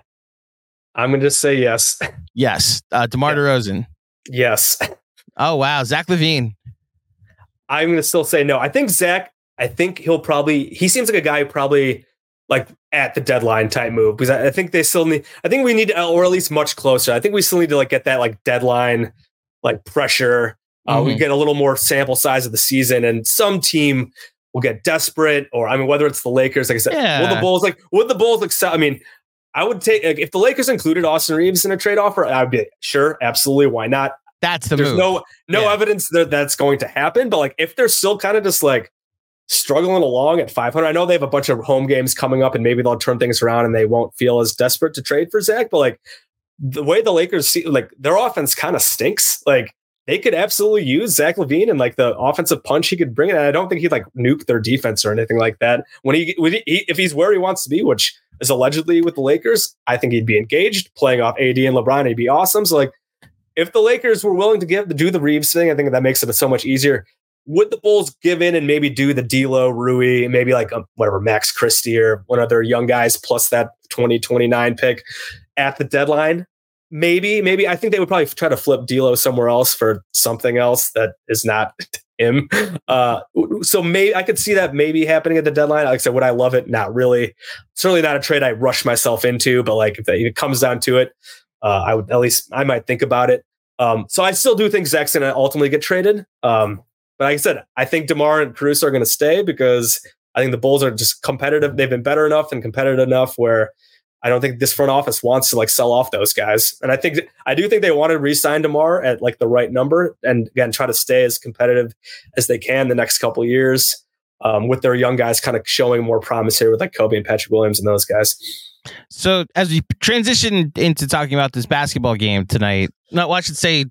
I'm going to just say yes. Yes. Uh, DeMar. DeRozan. Yes. Oh wow, Zach LaVine. I'm going to still say no. I think Zach, I think he'll probably, he seems like a guy who probably like at the deadline type move because I, I think they still need, I think we need, to, or at least much closer. I think we still need to like get that like deadline, like pressure. Uh, mm-hmm. We get a little more sample size of the season and some team will get desperate or, I mean, whether it's the Lakers, like I said, yeah. will the Bulls like, would the Bulls accept? I mean, I would take, like, if the Lakers included Austin Reaves in a trade offer, I'd be sure, absolutely. Why not? That's the There's move. no no yeah. evidence that that's going to happen, but like if they're still kind of just like struggling along at 500, I know they have a bunch of home games coming up, and maybe they'll turn things around and they won't feel as desperate to trade for Zach. But like the way the Lakers see, like their offense kind of stinks. Like they could absolutely use Zach LaVine and like the offensive punch he could bring. And I don't think he'd like nuke their defense or anything like that. When he, when he if he's where he wants to be, which is allegedly with the Lakers, I think he'd be engaged playing off AD and LeBron. He'd be awesome. So like if the Lakers were willing to give to do the Reaves thing, I think that makes it so much easier. Would the Bulls give in and maybe do the D'Lo, Rui, maybe like a, um, whatever Max Christie or one of their young guys plus that 2029 pick at the deadline? Maybe, maybe I think they would probably try to flip D'Lo somewhere else for something else that is not him. Uh, so maybe I could see that maybe happening at the deadline. Like I said, would I love it? Not really. Certainly not a trade I rush myself into, but like if it comes down to it, uh, I would at least I might think about it. Um, so I still do think Zach's going to ultimately get traded. Um, but like I said, I think Demar and Caruso are going to stay because I think the Bulls are just competitive. They've been better enough and competitive enough where I don't think this front office wants to like sell off those guys. And I think I do think they want to re-sign Demar at like the right number and again try to stay as competitive as they can the next couple years um, with their young guys kind of showing more promise here with like Coby and Patrick Williams and those guys. So as we transition into talking about this basketball game tonight, no, well, I should say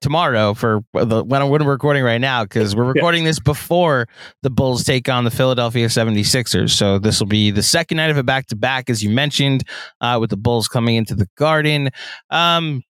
tomorrow for the when, when we're recording right now because we're recording yeah. this before the Bulls take on the Philadelphia 76ers. So this will be the second night of a back to back, as you mentioned, uh, with the Bulls coming into the Garden. Um,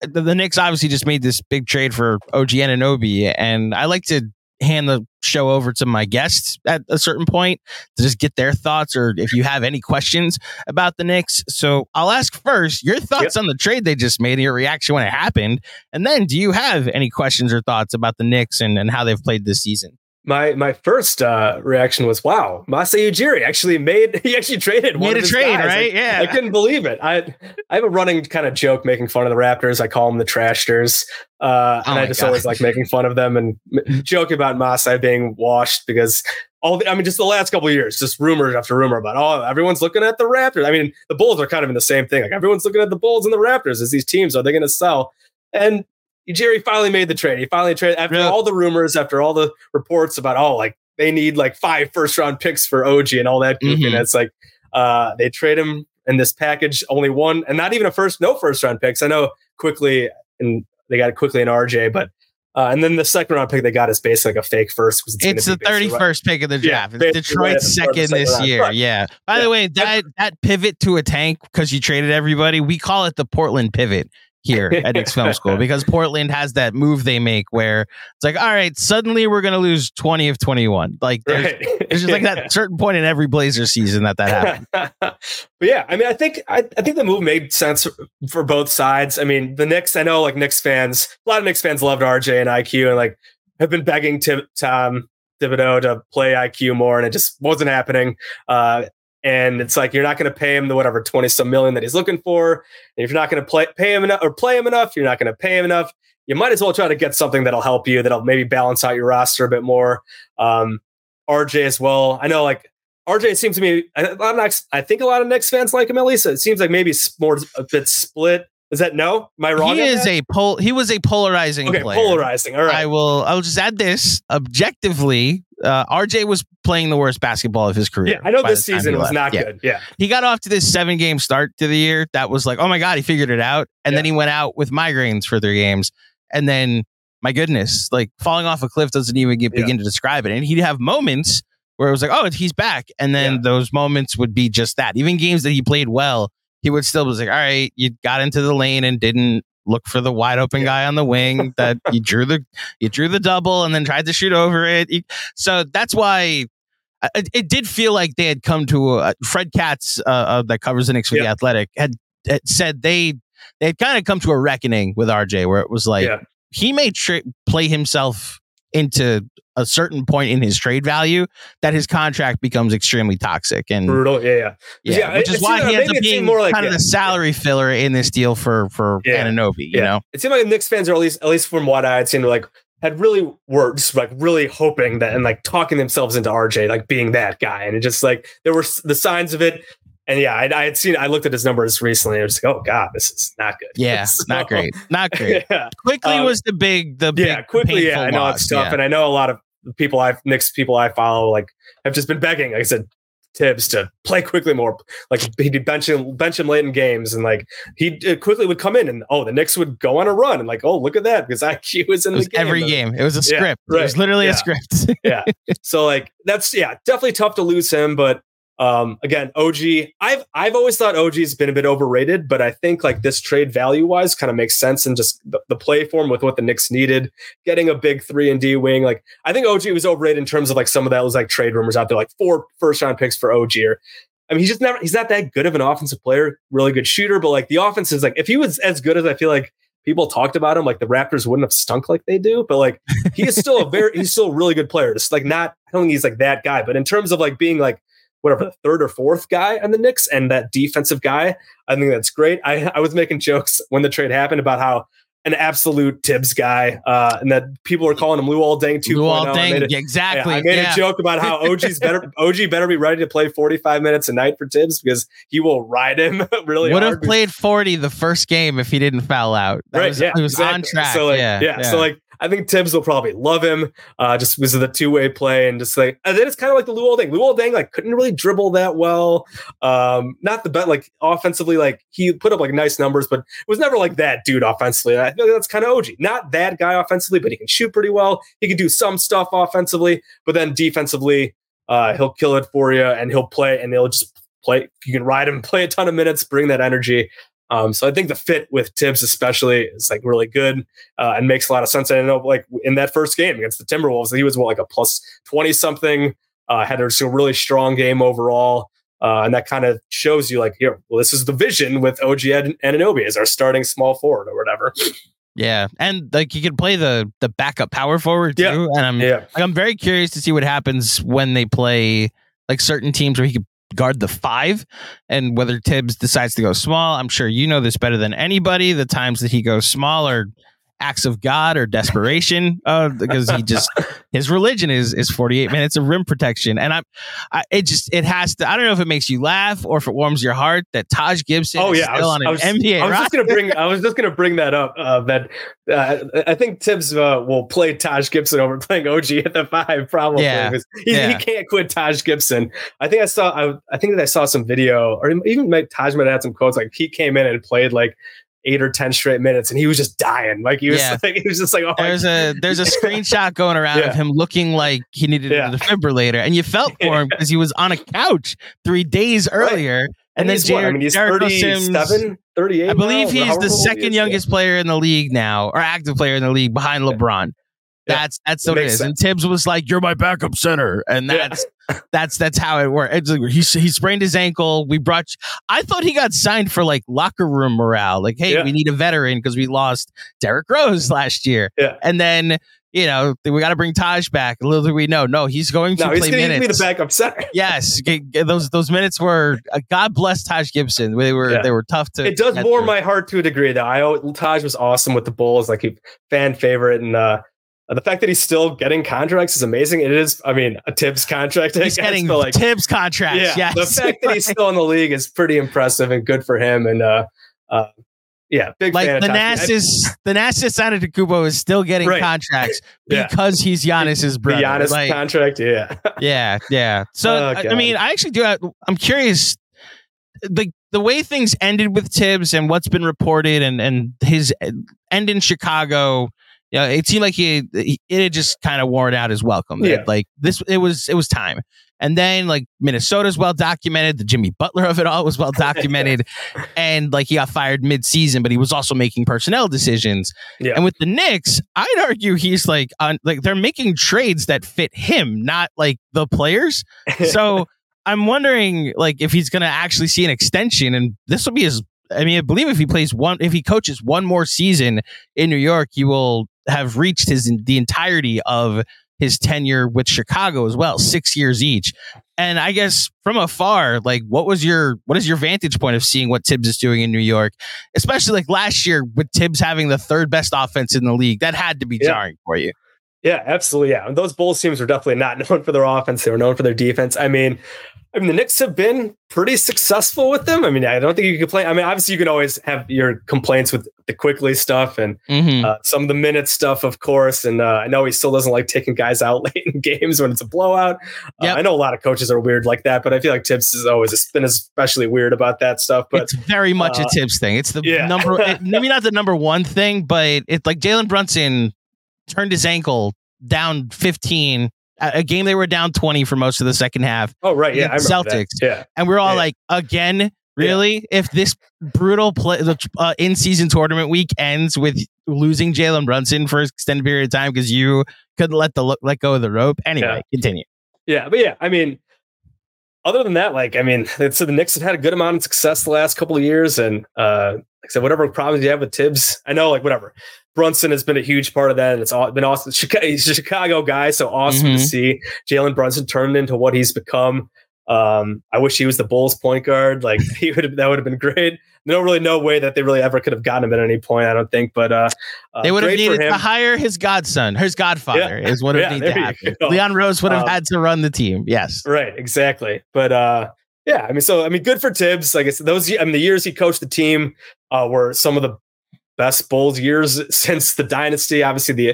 the, the Knicks obviously just made this big trade for OG Anunoby, and I like to hand the show over to my guests at a certain point to just get their thoughts or if you have any questions about the Knicks. So I'll ask first your thoughts yep. on the trade they just made, and your reaction when it happened. And then do you have any questions or thoughts about the Knicks and, and how they've played this season? My my first uh, reaction was, "Wow, Masai Ujiri actually made he actually traded made a trade, guys. right? I, yeah, I couldn't believe it. I I have a running kind of joke making fun of the Raptors. I call them the Trashters, uh, oh and I just God. always like making fun of them and joking about Masai being washed because all the, I mean, just the last couple years, just rumor after rumor about oh, everyone's looking at the Raptors. I mean, the Bulls are kind of in the same thing. Like everyone's looking at the Bulls and the Raptors as these teams. Are they going to sell? And Jerry finally made the trade. He finally traded after yeah. all the rumors, after all the reports about oh, like they need like five first round picks for OG and all that. Mm-hmm. And it's like uh, they trade him in this package, only one, and not even a first, no first round picks. I know Quickley, and they got it Quickley in RJ, but uh, and then the second round pick they got is basically like a fake first. It's, it's the thirty first pick of the draft. Yeah, it's Detroit's right second this round. year. Right. Yeah. By yeah. the way, that that pivot to a tank because you traded everybody, we call it the Portland pivot here at Knicks Film School because Portland has that move they make where it's like, all right, suddenly we're going to lose 20 of 21. Like, there's, right. there's just like that certain point in every Blazer season that that happened. but yeah, I mean, I think, I, I think the move made sense for both sides. I mean, the Knicks, I know like Knicks fans, a lot of Knicks fans loved RJ and IQ and like have been begging to Tom Thibodeau to play IQ more, and it just wasn't happening. Uh, and it's like you're not going to pay him the whatever 20 some million that he's looking for. And if you're not going to play pay him enough or play him enough, you're not going to pay him enough. You might as well try to get something that'll help you, that'll maybe balance out your roster a bit more. Um, RJ as well. I know like RJ seems to me of Knicks, I think a lot of Knicks fans like him at least. It seems like maybe more a bit split. Is that no? Am I wrong? He is that? a pol. He was a polarizing. Okay, player. polarizing. All right. I will. I will just add this objectively uh, RJ was playing the worst basketball of his career. Yeah, I know this season was not yeah. good. Yeah. He got off to this seven game start to the year. That was like, oh my God, he figured it out. And yeah. then he went out with migraines for three games. And then, my goodness, like falling off a cliff doesn't even get, begin yeah. to describe it. And he'd have moments where it was like, oh, he's back. And then those moments would be just that. Even games that he played well, he would still be like, all right, you got into the lane and didn't look for the wide open guy on the wing that you drew the you drew the double and then tried to shoot over it. So that's why it, it did feel like they had come to a, Fred Katz uh, uh, that covers the Knicks for yeah. the Athletic had, had, said they they had kind of come to a reckoning with RJ where it was like yeah. he may tra- play himself into a certain point in his trade value that his contract becomes extremely toxic and brutal. Yeah, yeah, yeah. yeah which is why he ends up being more like, kind of the salary filler in this deal for for yeah, Anunoby. You know, it seemed like the Knicks fans are at least at least from what I had seen, like had really were just like really hoping that and like talking themselves into RJ like being that guy, and it just like there were the signs of it. And yeah, I, I, had seen, I looked at his numbers recently. And I was like, oh god, this is not good. Yeah, so, not great, not great. yeah. Quickley um, was the big, the yeah, big Quickley. Yeah, I know loss. it's tough, yeah. and I know a lot of people I've Knicks people I follow like have just been begging. Like I said, Thibs to play Quickley more. Like he'd bench him, bench him late in games, and like he uh, Quickley would come in, and oh, the Knicks would go on a run, and like oh, look at that because IQ was in was the game. Every game, it was a script. Yeah, right. It was literally yeah. a script. yeah. So like that's yeah, definitely tough to lose him, but um, again, OG, I've I've always thought OG's been a bit overrated, but I think like this trade value wise kind of makes sense and just the, the, play form with what the Knicks needed, getting a big three and D wing. Like I think OG was overrated in terms of like some of that was like trade rumors out there, like four first round picks for OG. Or, I mean, he's just never he's not that good of an offensive player, really good shooter, but like the offense is like if he was as good as I feel like people talked about him, like the Raptors wouldn't have stunk like they do. But like he is still a very he's still a really good player. Just like not I don't think he's like that guy, but in terms of like being like whatever the third or fourth guy on the Knicks and that defensive guy. I think that's great. I, I was making jokes when the trade happened about how an absolute Thibs guy, uh, and that people are calling him Luol Deng 2.0. Luol Deng, a, exactly. Yeah, I made yeah. a joke about how OG's better. OG better be ready to play 45 minutes a night for Thibs because he will ride him really. Would have played 40 the first game if he didn't foul out. That right? Was, yeah, he was exactly. on track. So like, yeah, yeah, So like, I think Thibs will probably love him uh, just because of the two way play and just like, and then it's kind of like the Luol Deng. Luol Deng like couldn't really dribble that well. Um, not the best, like offensively, like he put up like nice numbers, but it was never like that dude offensively. I feel like that's kind of OG. Not that guy offensively, but he can shoot pretty well. He can do some stuff offensively, but then defensively, uh, he'll kill it for you and he'll play and he'll just play. You can ride him, play a ton of minutes, bring that energy. Um, so I think the fit with Thibs especially is like really good uh, and makes a lot of sense. And I know like in that first game against the Timberwolves, he was what, like a plus 20 something, uh, had a really strong game overall. Uh, and that kind of shows you like, here, well, this is the vision with OG Anunoby as our starting small forward or whatever. Yeah, and like you can play the the backup power forward too. Yeah. And I'm Yeah. like I'm very curious to see what happens when they play like certain teams where he could guard the five and whether Thibs decides to go small. I'm sure you know this better than anybody. The times that he goes small are acts of God or desperation uh, because he just his religion is is 48 minutes of rim protection and I'm I, it just it has to I don't know if it makes you laugh or if it warms your heart that Taj Gibson Oh yeah, still was, on an I was, NBA I was just gonna bring. I was just gonna bring that up. Uh, that uh, I think Thibs uh, will play Taj Gibson over playing OG at the five. Probably. Yeah, because He, yeah. he can't quit Taj Gibson. I think I saw. I, I think that I saw some video, or even Taj might have had some quotes. Like he came in and played like eight or ten straight minutes, and he was just dying. Like he was. Yeah. Like, he was just like, oh, There's a there's a screenshot going around Yeah. of him looking like he needed Yeah. a defibrillator, and you felt for him because he was on a couch three days earlier. And, then he's what? I mean, he's Jericho 37, Sims, 38. I believe now, he's the second youngest player in the league now, or active player in the league behind LeBron. That's that's what it is. And Thibs was like, "You're my backup center," and Yeah. that's that's that's how it worked. He he sprained his ankle. We brought. I thought he got signed for like locker room morale. Like, hey, Yeah. we need a veteran because we lost Derrick Rose last year. Yeah. and then you know we got to bring Taj back. Little do we know, no, he's going to No, he's play going to be minutes. the backup center. Yes, those those minutes were. Uh, God bless Taj Gibson. They were Yeah. they were tough to. it does warm through. my heart to a degree though i taj was awesome with the bulls like fan favorite and uh the fact that he's still getting contracts is amazing it is i mean a Thibs contract He's guess, getting like Thibs contracts. yeah yes. the fact that he's still in the league is pretty impressive and good for him and uh uh yeah big like fan the. Nasus, the Nasus Antetokounmpo is still getting Right. contracts Yeah. because he's Giannis's the brother. Giannis Like, contract yeah yeah, yeah. So Oh, I, I mean, I actually do. Have, I'm curious. The the way things ended with Thibs and what's been reported and and his end in Chicago. Yeah, it seemed like he, he it had just kind of worn out his welcome. Yeah. It, like this, it was it was time. And then like Minnesota's well documented. The Jimmy Butler of it all was well documented. and like he got fired mid season, but he was also making personnel decisions. Yeah. And with the Knicks, I'd argue he's like on like they're making trades that fit him, not like the players. So I'm wondering like if he's gonna actually see an extension and this will be his I mean, I believe if he plays one if he coaches one more season in New York, he will have reached his the entirety of his tenure with Chicago as well, six years each. And I guess from afar, like what was your what is your vantage point of seeing what Thibs is doing in New York? Especially like last year with Thibs having the third best offense in the league. That had to be Yeah. jarring for you. Yeah, absolutely. Yeah, those Bulls teams were definitely not known for their offense; they were known for their defense. I mean, I mean, the Knicks have been pretty successful with them. I mean, I don't think you can complain. I mean, obviously, you can always have your complaints with the Quickley stuff and Mm-hmm. uh, some of the minutes stuff, of course. And uh, I know he still doesn't like taking guys out late in games when it's a blowout. Uh, Yep. I know a lot of coaches are weird like that, but I feel like Thibs has always been especially weird about that stuff. But it's very much a uh, Thibs thing. It's the yeah. number, it, maybe not the number one thing, but it's like Jalen Brunson turned his ankle down 15. A game they were down 20 for most of the second half. oh, right, yeah, Celtics. Yeah, And we're all Yeah. like, again, really? If this brutal play, uh, in season tournament week ends with losing Jalen Brunson for an extended period of time because you couldn't let the let go of the rope. Anyway, continue. Yeah, but yeah, I mean, other than that, like, I mean, so the Knicks have had a good amount of success the last couple of years, and uh, like I said, whatever problems you have with Thibs, I know, like, whatever. Brunson has been a huge part of that, and it's all been awesome. Chicago, he's a Chicago guy, so awesome Mhm. to see Jalen Brunson turned into what he's become. Um, I wish he was the Bulls point guard. Like he would have, that would have been great. No, really no way that they really ever could have gotten him at any point. I don't think, but uh, uh they would have needed to hire his godson, his godfather yeah. is what it yeah, needed to happen. Leon Rose would have um, had to run the team. Yes, right, exactly. But uh, yeah, I mean, so I mean, good for Thibs. Like I said, those I mean, the years he coached the team uh, were some of the best Bulls years since the dynasty. Obviously, the,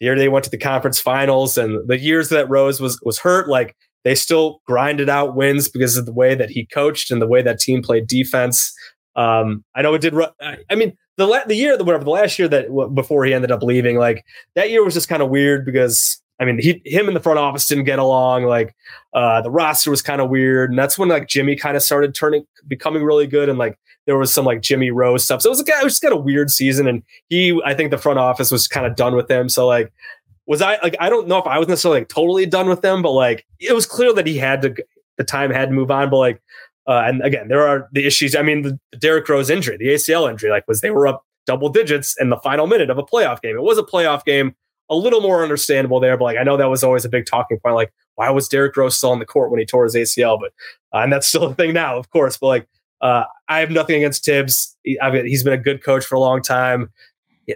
the year they went to the conference finals, and the years that Rose was was hurt, like they still grinded out wins because of the way that he coached and the way that team played defense. Um, I know it did. I mean, the la- the year, whatever the last year that before he ended up leaving, like that year was just kind of weird because I mean, he him and the front office didn't get along. Like uh, the roster was kind of weird, and that's when like Jimmy kind of started turning, becoming really good, and like there was some like Jimmy Rose stuff. So it was, a, it was just kind of weird season, and he, I think the front office was kind of done with him. So like was I like I don't know if I was necessarily like totally done with them, but like it was clear that he had to the time had to move on. But like uh, and again, there are the issues. I mean, the, Derrick Rose injury, the ACL injury, like was they were up double digits in the final minute of a playoff game. It was a playoff game, a little more understandable there, but like I know that was always a big talking point. Like, why was Derrick Rose still on the court when he tore his ACL? But uh, and that's still a thing now, of course. But like, uh, I have nothing against Thibs. He, he's been a good coach for a long time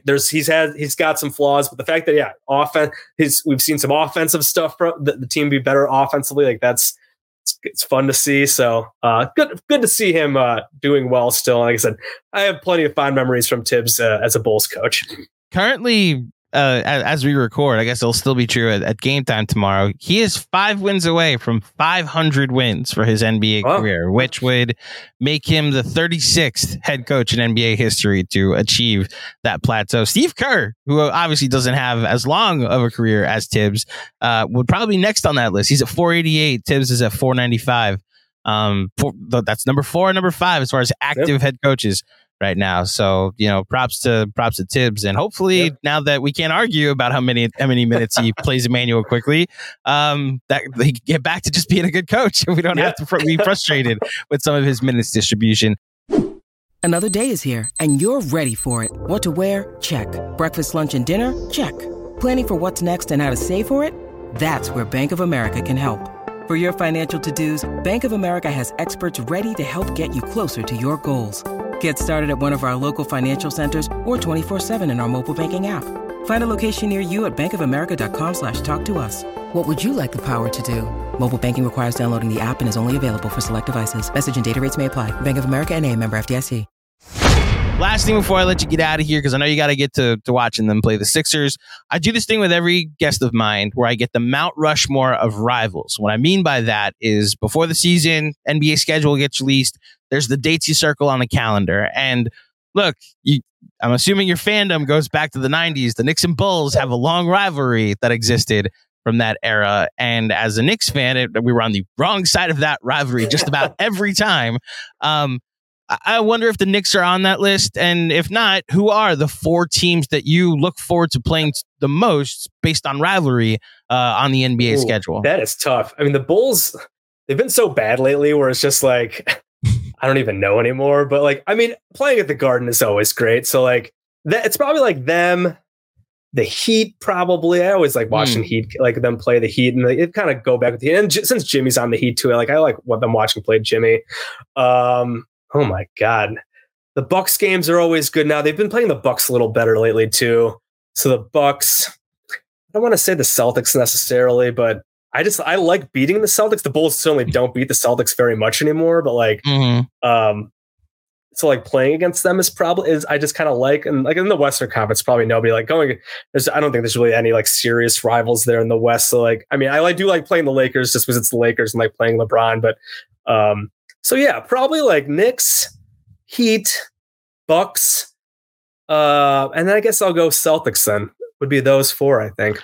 there's he's had he's got some flaws, but the fact that yeah, offense his we've seen some offensive stuff from the, the team be better offensively, like that's it's, it's fun to see. So uh, good good to see him uh, doing well still. like I said, I have plenty of fond memories from Thibs uh, as a Bulls coach. Currently, uh, as we record, I guess it'll still be true at, at, game time tomorrow. He is five wins away from 500 wins for his NBA oh. career, which would make him the 36th head coach in NBA history to achieve that plateau. Steve Kerr, who obviously doesn't have as long of a career as Thibs, uh, would probably be next on that list. He's at 488. Thibs is at 495. Um, that's number four, number five as far as active yep. head coaches right now. So you know, props to props to Thibs, and hopefully yeah. now that we can't argue about how many how many minutes he plays Immanuel Quickley, um, that he can get back to just being a good coach. We don't yeah. have to be frustrated with some of his minutes distribution. Another day is here, and you're ready for it. What to wear? Check. Breakfast, lunch, and dinner? Check. Planning for what's next and how to save for it? That's where Bank of America can help. For your financial to-dos, Bank of America has experts ready to help get you closer to your goals. Get started at one of our local financial centers or 24-7 in our mobile banking app. Find a location near you at bankofamerica.com slash talk to us. What would you like the power to do? Mobile banking requires downloading the app and is only available for select devices. Message and data rates may apply. Bank of America and a member FDIC. Last thing before I let you get out of here, because I know you got to get to to watching them play the Sixers. I do this thing with every guest of mine where I get the Mount Rushmore of rivals. What I mean by that is before the season, NBA schedule gets released, there's the dates you circle on the calendar. And look, you, I'm assuming your fandom goes back to the 90s. The Knicks and Bulls have a long rivalry that existed from that era. And as a Knicks fan, it, we were on the wrong side of that rivalry just about every time. Um, I wonder if the Knicks are on that list. And if not, who are the four teams that you look forward to playing the most based on rivalry uh, on the NBA Ooh, schedule? That is tough. I mean, the Bulls, they've been so bad lately where it's just like, I don't even know anymore. But like, I mean, playing at the Garden is always great. So like, that it's probably like them, the Heat. Probably, I always like watching mm. Heat, like them play the Heat, and like, it kind of go back with the And j- since Jimmy's on the Heat too, like I like what them watching play Jimmy. Um, oh my god, the Bucks games are always good now. They've been playing the Bucks a little better lately too. So the Bucks. I don't want to say the Celtics necessarily, but I just I like beating the Celtics. The Bulls certainly don't beat the Celtics very much anymore, but like mm-hmm. um so like playing against them is probably is I just kind of like and like in the Western Conference probably nobody like going there's I don't think there's really any like serious rivals there in the West. So like I mean I like do like playing the Lakers just because it's the Lakers and like playing LeBron, but um so yeah, probably like Knicks, Heat, Bucks, uh and then I guess I'll go Celtics then. Would be those four, I think.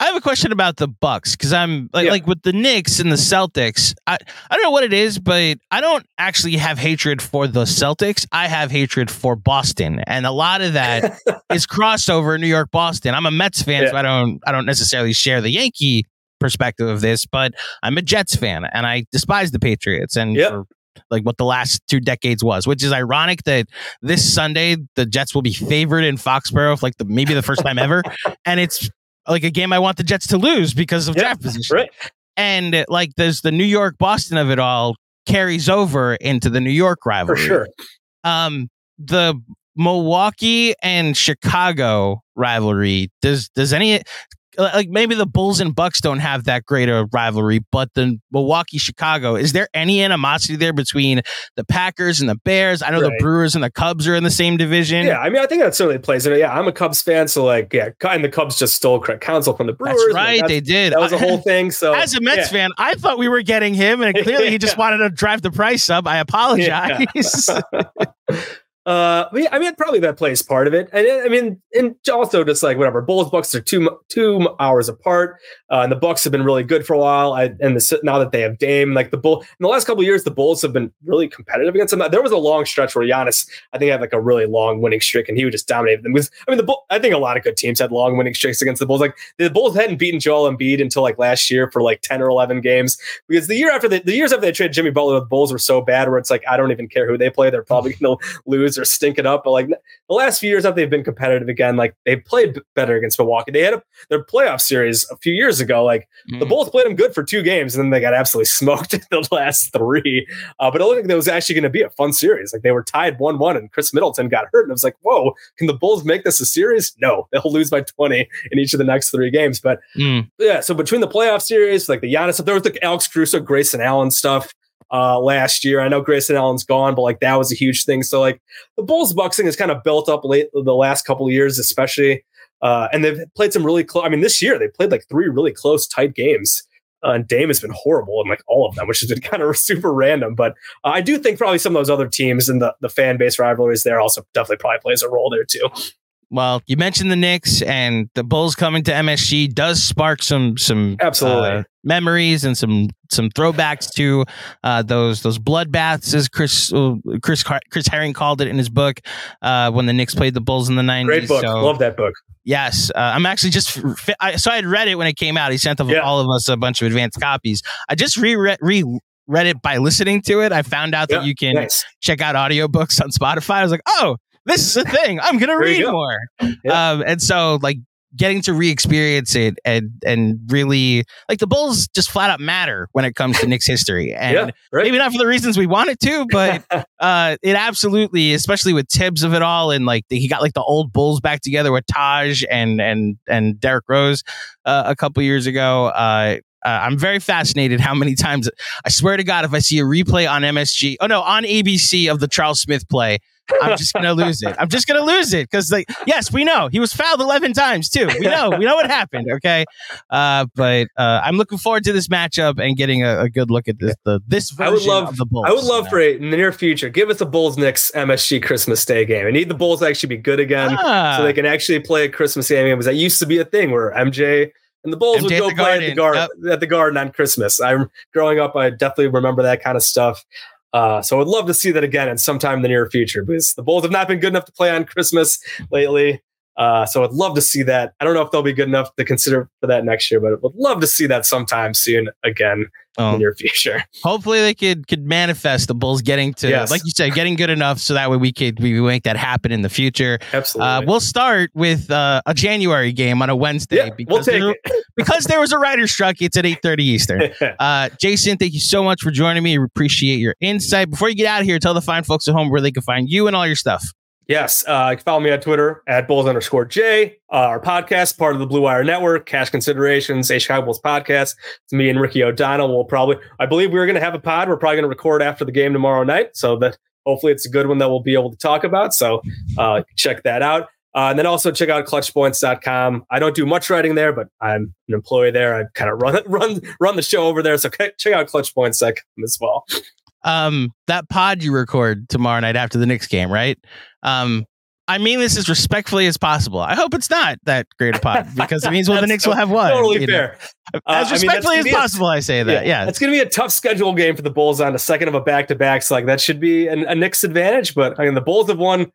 I have a question about the Bucks because I'm like, yeah. like with the Knicks and the Celtics. I, I don't know what it is, but I don't actually have hatred for the Celtics. I have hatred for Boston, and a lot of that is crossover New York Boston. I'm a Mets fan, yeah. so I don't I don't necessarily share the Yankee perspective of this, but I'm a Jets fan, and I despise the Patriots. And yep. for like what the last two decades was, which is ironic that this Sunday the Jets will be favored in Foxborough, like the maybe the first time ever, and it's like a game I want the Jets to lose because of yeah, draft position. Right. and like there's the New York Boston of it all carries over into the New York rivalry. For sure. Um, the Milwaukee and Chicago rivalry does does any like maybe the Bulls and Bucks don't have that great a rivalry, but the Milwaukee Chicago is there any animosity there between the Packers and the Bears? I know the Brewers and the Cubs are in the same division. Yeah, I mean, I think that certainly plays in it. Yeah, I'm a Cubs fan, so like, yeah, and the Cubs just stole Craig Counsell from the Brewers. that's like, right. that's- they did. that was a whole thing. So As a Mets yeah. fan, I thought we were getting him, and clearly he just wanted to drive the price up. I apologize. Uh, I mean, probably that plays part of it, and I mean, and also just like whatever. Bulls Bucks are two two hours apart, uh, and the Bucks have been really good for a while. I, and the, now that they have Dame, like the Bull in the last couple of years, the Bulls have been really competitive against them. There was a long stretch where Giannis, I think, had like a really long winning streak, and he would just dominate them. With I mean, the Bull, I think a lot of good teams had long winning streaks against the Bulls. Like the Bulls hadn't beaten Joel Embiid until like last year for like ten or eleven games, because the year after the, the years after they traded Jimmy Butler, the Bulls were so bad where it's like I don't even care who they play, they're probably going to lose or stink it up. But like the last few years after they've been competitive again, like they played better against Milwaukee. They had a, their playoff series a few years ago. Like the Mm. Bulls played them good for two games, and then they got absolutely smoked in the last three. Uh, but it looked like that was actually going to be a fun series. Like they were tied one-one, and Khris Middleton got hurt, and it was like, whoa, can the Bulls make this a series? No, they'll lose by twenty in each of the next three games. But Mm. yeah, so between the playoff series, like the Giannis, stuff, there was the Alex Caruso, Grayson Allen stuff uh last year. I know Grayson Allen's gone, but like that was a huge thing. So like the Bulls boxing has kind of built up late the last couple of years, especially. Uh, and they've played some really close. I mean, this year they played like three really close, tight games. Uh, and Dame has been horrible in like all of them, which has been kind of super random. But uh, I do think probably some of those other teams and the, the fan base rivalries there also definitely probably plays a role there too. Well, you mentioned the Knicks and the Bulls coming to MSG does spark some some Absolutely. uh, memories and some some throwbacks to uh, those those bloodbaths, as Chris uh, Chris Car- Chris Herring called it in his book uh, when the Knicks played the Bulls in the nineties. Great book. So, Love that book. Yes, uh, I'm actually just I, so I had read it when it came out. He sent Yeah. all of us a bunch of advanced copies. I just reread re read it by listening to it. I found out that Yeah, you can nice. check out audiobooks on Spotify. I was like, oh, this is a thing. I'm gonna read go. more. Yeah. Um, and so like getting to re-experience it and and really like the Bulls just flat out matter when it comes to Knicks history. And yeah, right. maybe not for the reasons we want it to, but uh, it absolutely, especially with Thibs of it all, and like he got like the old Bulls back together with Taj and and and Derrick Rose uh, a couple years ago. Uh, uh, I'm very fascinated how many times I swear to God, if I see a replay on MSG, oh no, on ABC of the Charles Smith play, I'm just gonna lose it. I'm just gonna lose it because, like, yes, we know he was fouled 11 times too. We know, we know what happened. Okay, uh, but uh, I'm looking forward to this matchup and getting a, a good look at this the this I would love of the Bulls. I would love you for it in the near future. Give us a Bulls Knicks MSG Christmas Day game. I need the Bulls to actually be good again. Ah, so they can actually play a Christmas game. Because that used to be a thing where MJ and the Bulls MJ would go play at the Garden. garden at the garden on Christmas. I'm growing up, I definitely remember that kind of stuff. Uh, so I'd love to see that again in sometime in the near future because the Bulls have not been good enough to play on Christmas lately. Uh, so I'd love to see that. I don't know if they'll be good enough to consider for that next year, but I would love to see that sometime soon again in oh, the near future. hopefully they could could manifest the Bulls getting to Yes. like you said, getting good enough so that way we could we make that happen in the future. Absolutely. Uh, we'll start with uh, a January game on a Wednesday yeah, we'll take there, because there was a writer's strike. It's at eight thirty Eastern. Uh, Jason, thank you so much for joining me. We appreciate your insight. Before you get out of here, tell the fine folks at home where they can find you and all your stuff. Yes, uh, you can follow me on Twitter at Bulls underscore J. Uh, our podcast, part of the Blue Wire Network, Cash Considerations, a Chicago Bulls podcast. It's me and Ricky O'Donnell. We'll probably, I believe we're going to have a pod. We're probably going to record after the game tomorrow night. So that hopefully it's a good one that we'll be able to talk about. So uh, check that out. Uh, and then also check out clutchpoints.com. I don't do much writing there, but I'm an employee there. I kind of run run run the show over there. So check out clutchpoints.com as well. Um, that pod you record tomorrow night after the Knicks game, right? Um, I mean this as respectfully as possible. I hope it's not that great a pod because it means well the Knicks will have won. Totally know. fair. Uh, I As mean, respectfully gonna as possible, I say that. Yeah. it's going to be a tough schedule game for the Bulls on the second of a back to back. So like that should be an, a Knicks advantage. But I mean, the Bulls have won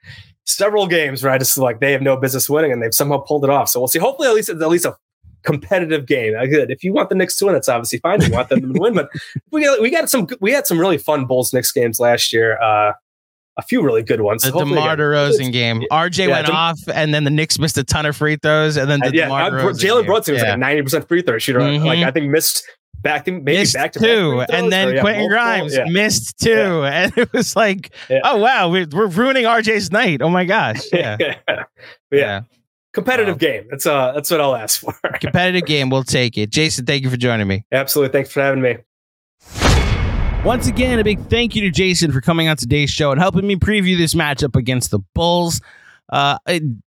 several games where I just like they have no business winning, and they've somehow pulled it off. So we'll see. Hopefully, at least at least a competitive game. Uh, Good. If you want the Knicks to win, it's obviously fine. You want them to win, but we got we got some we had some really fun Bulls Knicks games last year. Uh, a few really good ones. the DeMar DeRozan game. RJ Yeah, went Dem- off, and then the Knicks missed a ton of free throws, and then the Uh, yeah, DeMar DeRozan Jalen. Brunson was Yeah. like a ninety percent free throw shooter. Mhm. Like I think missed back to maybe missed back to two, and then yeah, Quentin multiple, Grimes yeah. missed two, and it was like, Yeah. oh wow, we're, we're ruining RJ's night. Oh my gosh, yeah, yeah. Competitive game. That's uh that's what I'll ask for. competitive game. We'll take it. Jason, thank you for joining me. Absolutely. Thanks for having me. Once again, a big thank you to Jason for coming on today's show and helping me preview this matchup against the Bulls. Uh,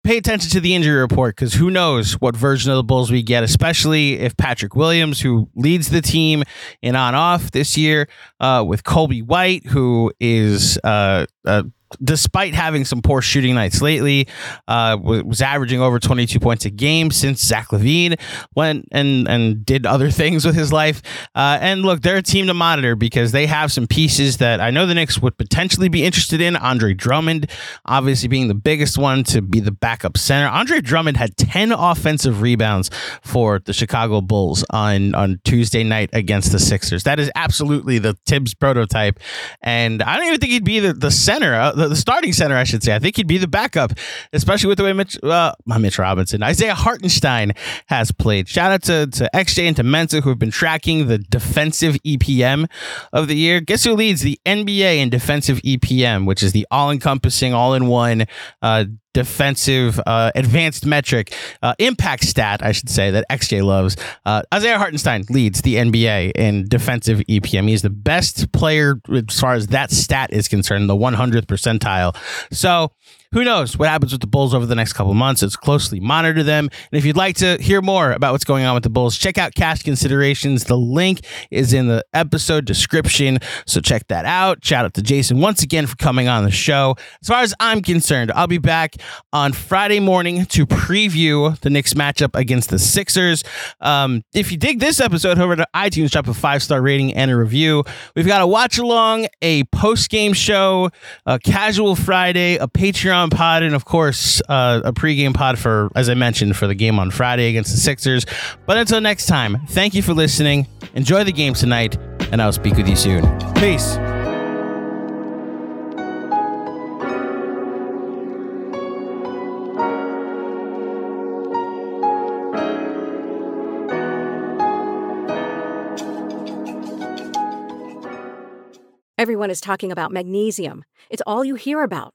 pay attention to the injury report because who knows what version of the Bulls we get, especially if Patrick Williams, who leads the team in on off this year, uh, with Coby White, who is uh, uh, despite having some poor shooting nights lately, uh, was, averaging over 22 points a game since Zach LaVine went and and did other things with his life. Uh, and look, they're a team to monitor because they have some pieces that I know the Knicks would potentially be interested in. Andre Drummond, obviously being the biggest one to be the backup center. Andre Drummond had 10 offensive rebounds for the Chicago Bulls on on Tuesday night against the Sixers. That is absolutely the Thibs prototype, and I don't even think he'd be the the center, uh, the, the starting center, I should say. I think he'd be the backup, especially with the way Mitch, uh, Mitch Robinson, Isaiah Hartenstein has played. Shout out to, to XJ and to Mensa who have been tracking the defensive EPM of the year. Guess who leads the NBA in defensive EPM, which is the all encompassing, all in one uh, defensive uh, advanced metric, uh, impact stat, I should say, that XJ loves. Uh, Isaiah Hartenstein leads the NBA in defensive EPM. He's the best player as far as that stat is concerned, the 100th percentile. So, who knows what happens with the Bulls over the next couple months? It's closely monitor them. And if you'd like to hear more about what's going on with the Bulls, check out Cash Considerations. The link is in the episode description. So check that out. Shout out to Jason once again for coming on the show. As far as I'm concerned, I'll be back on Friday morning to preview the Knicks matchup against the Sixers. Um, if you dig this episode, head over to iTunes, drop a five star rating and a review. We've got a watch along, a post game show, a casual Friday, a Patreon pod, and of course, uh, a pregame pod for, as I mentioned, for the game on Friday against the Sixers. But until next time, thank you for listening. Enjoy the game tonight, and I'll speak with you soon. Peace. Everyone is talking about magnesium. It's all you hear about.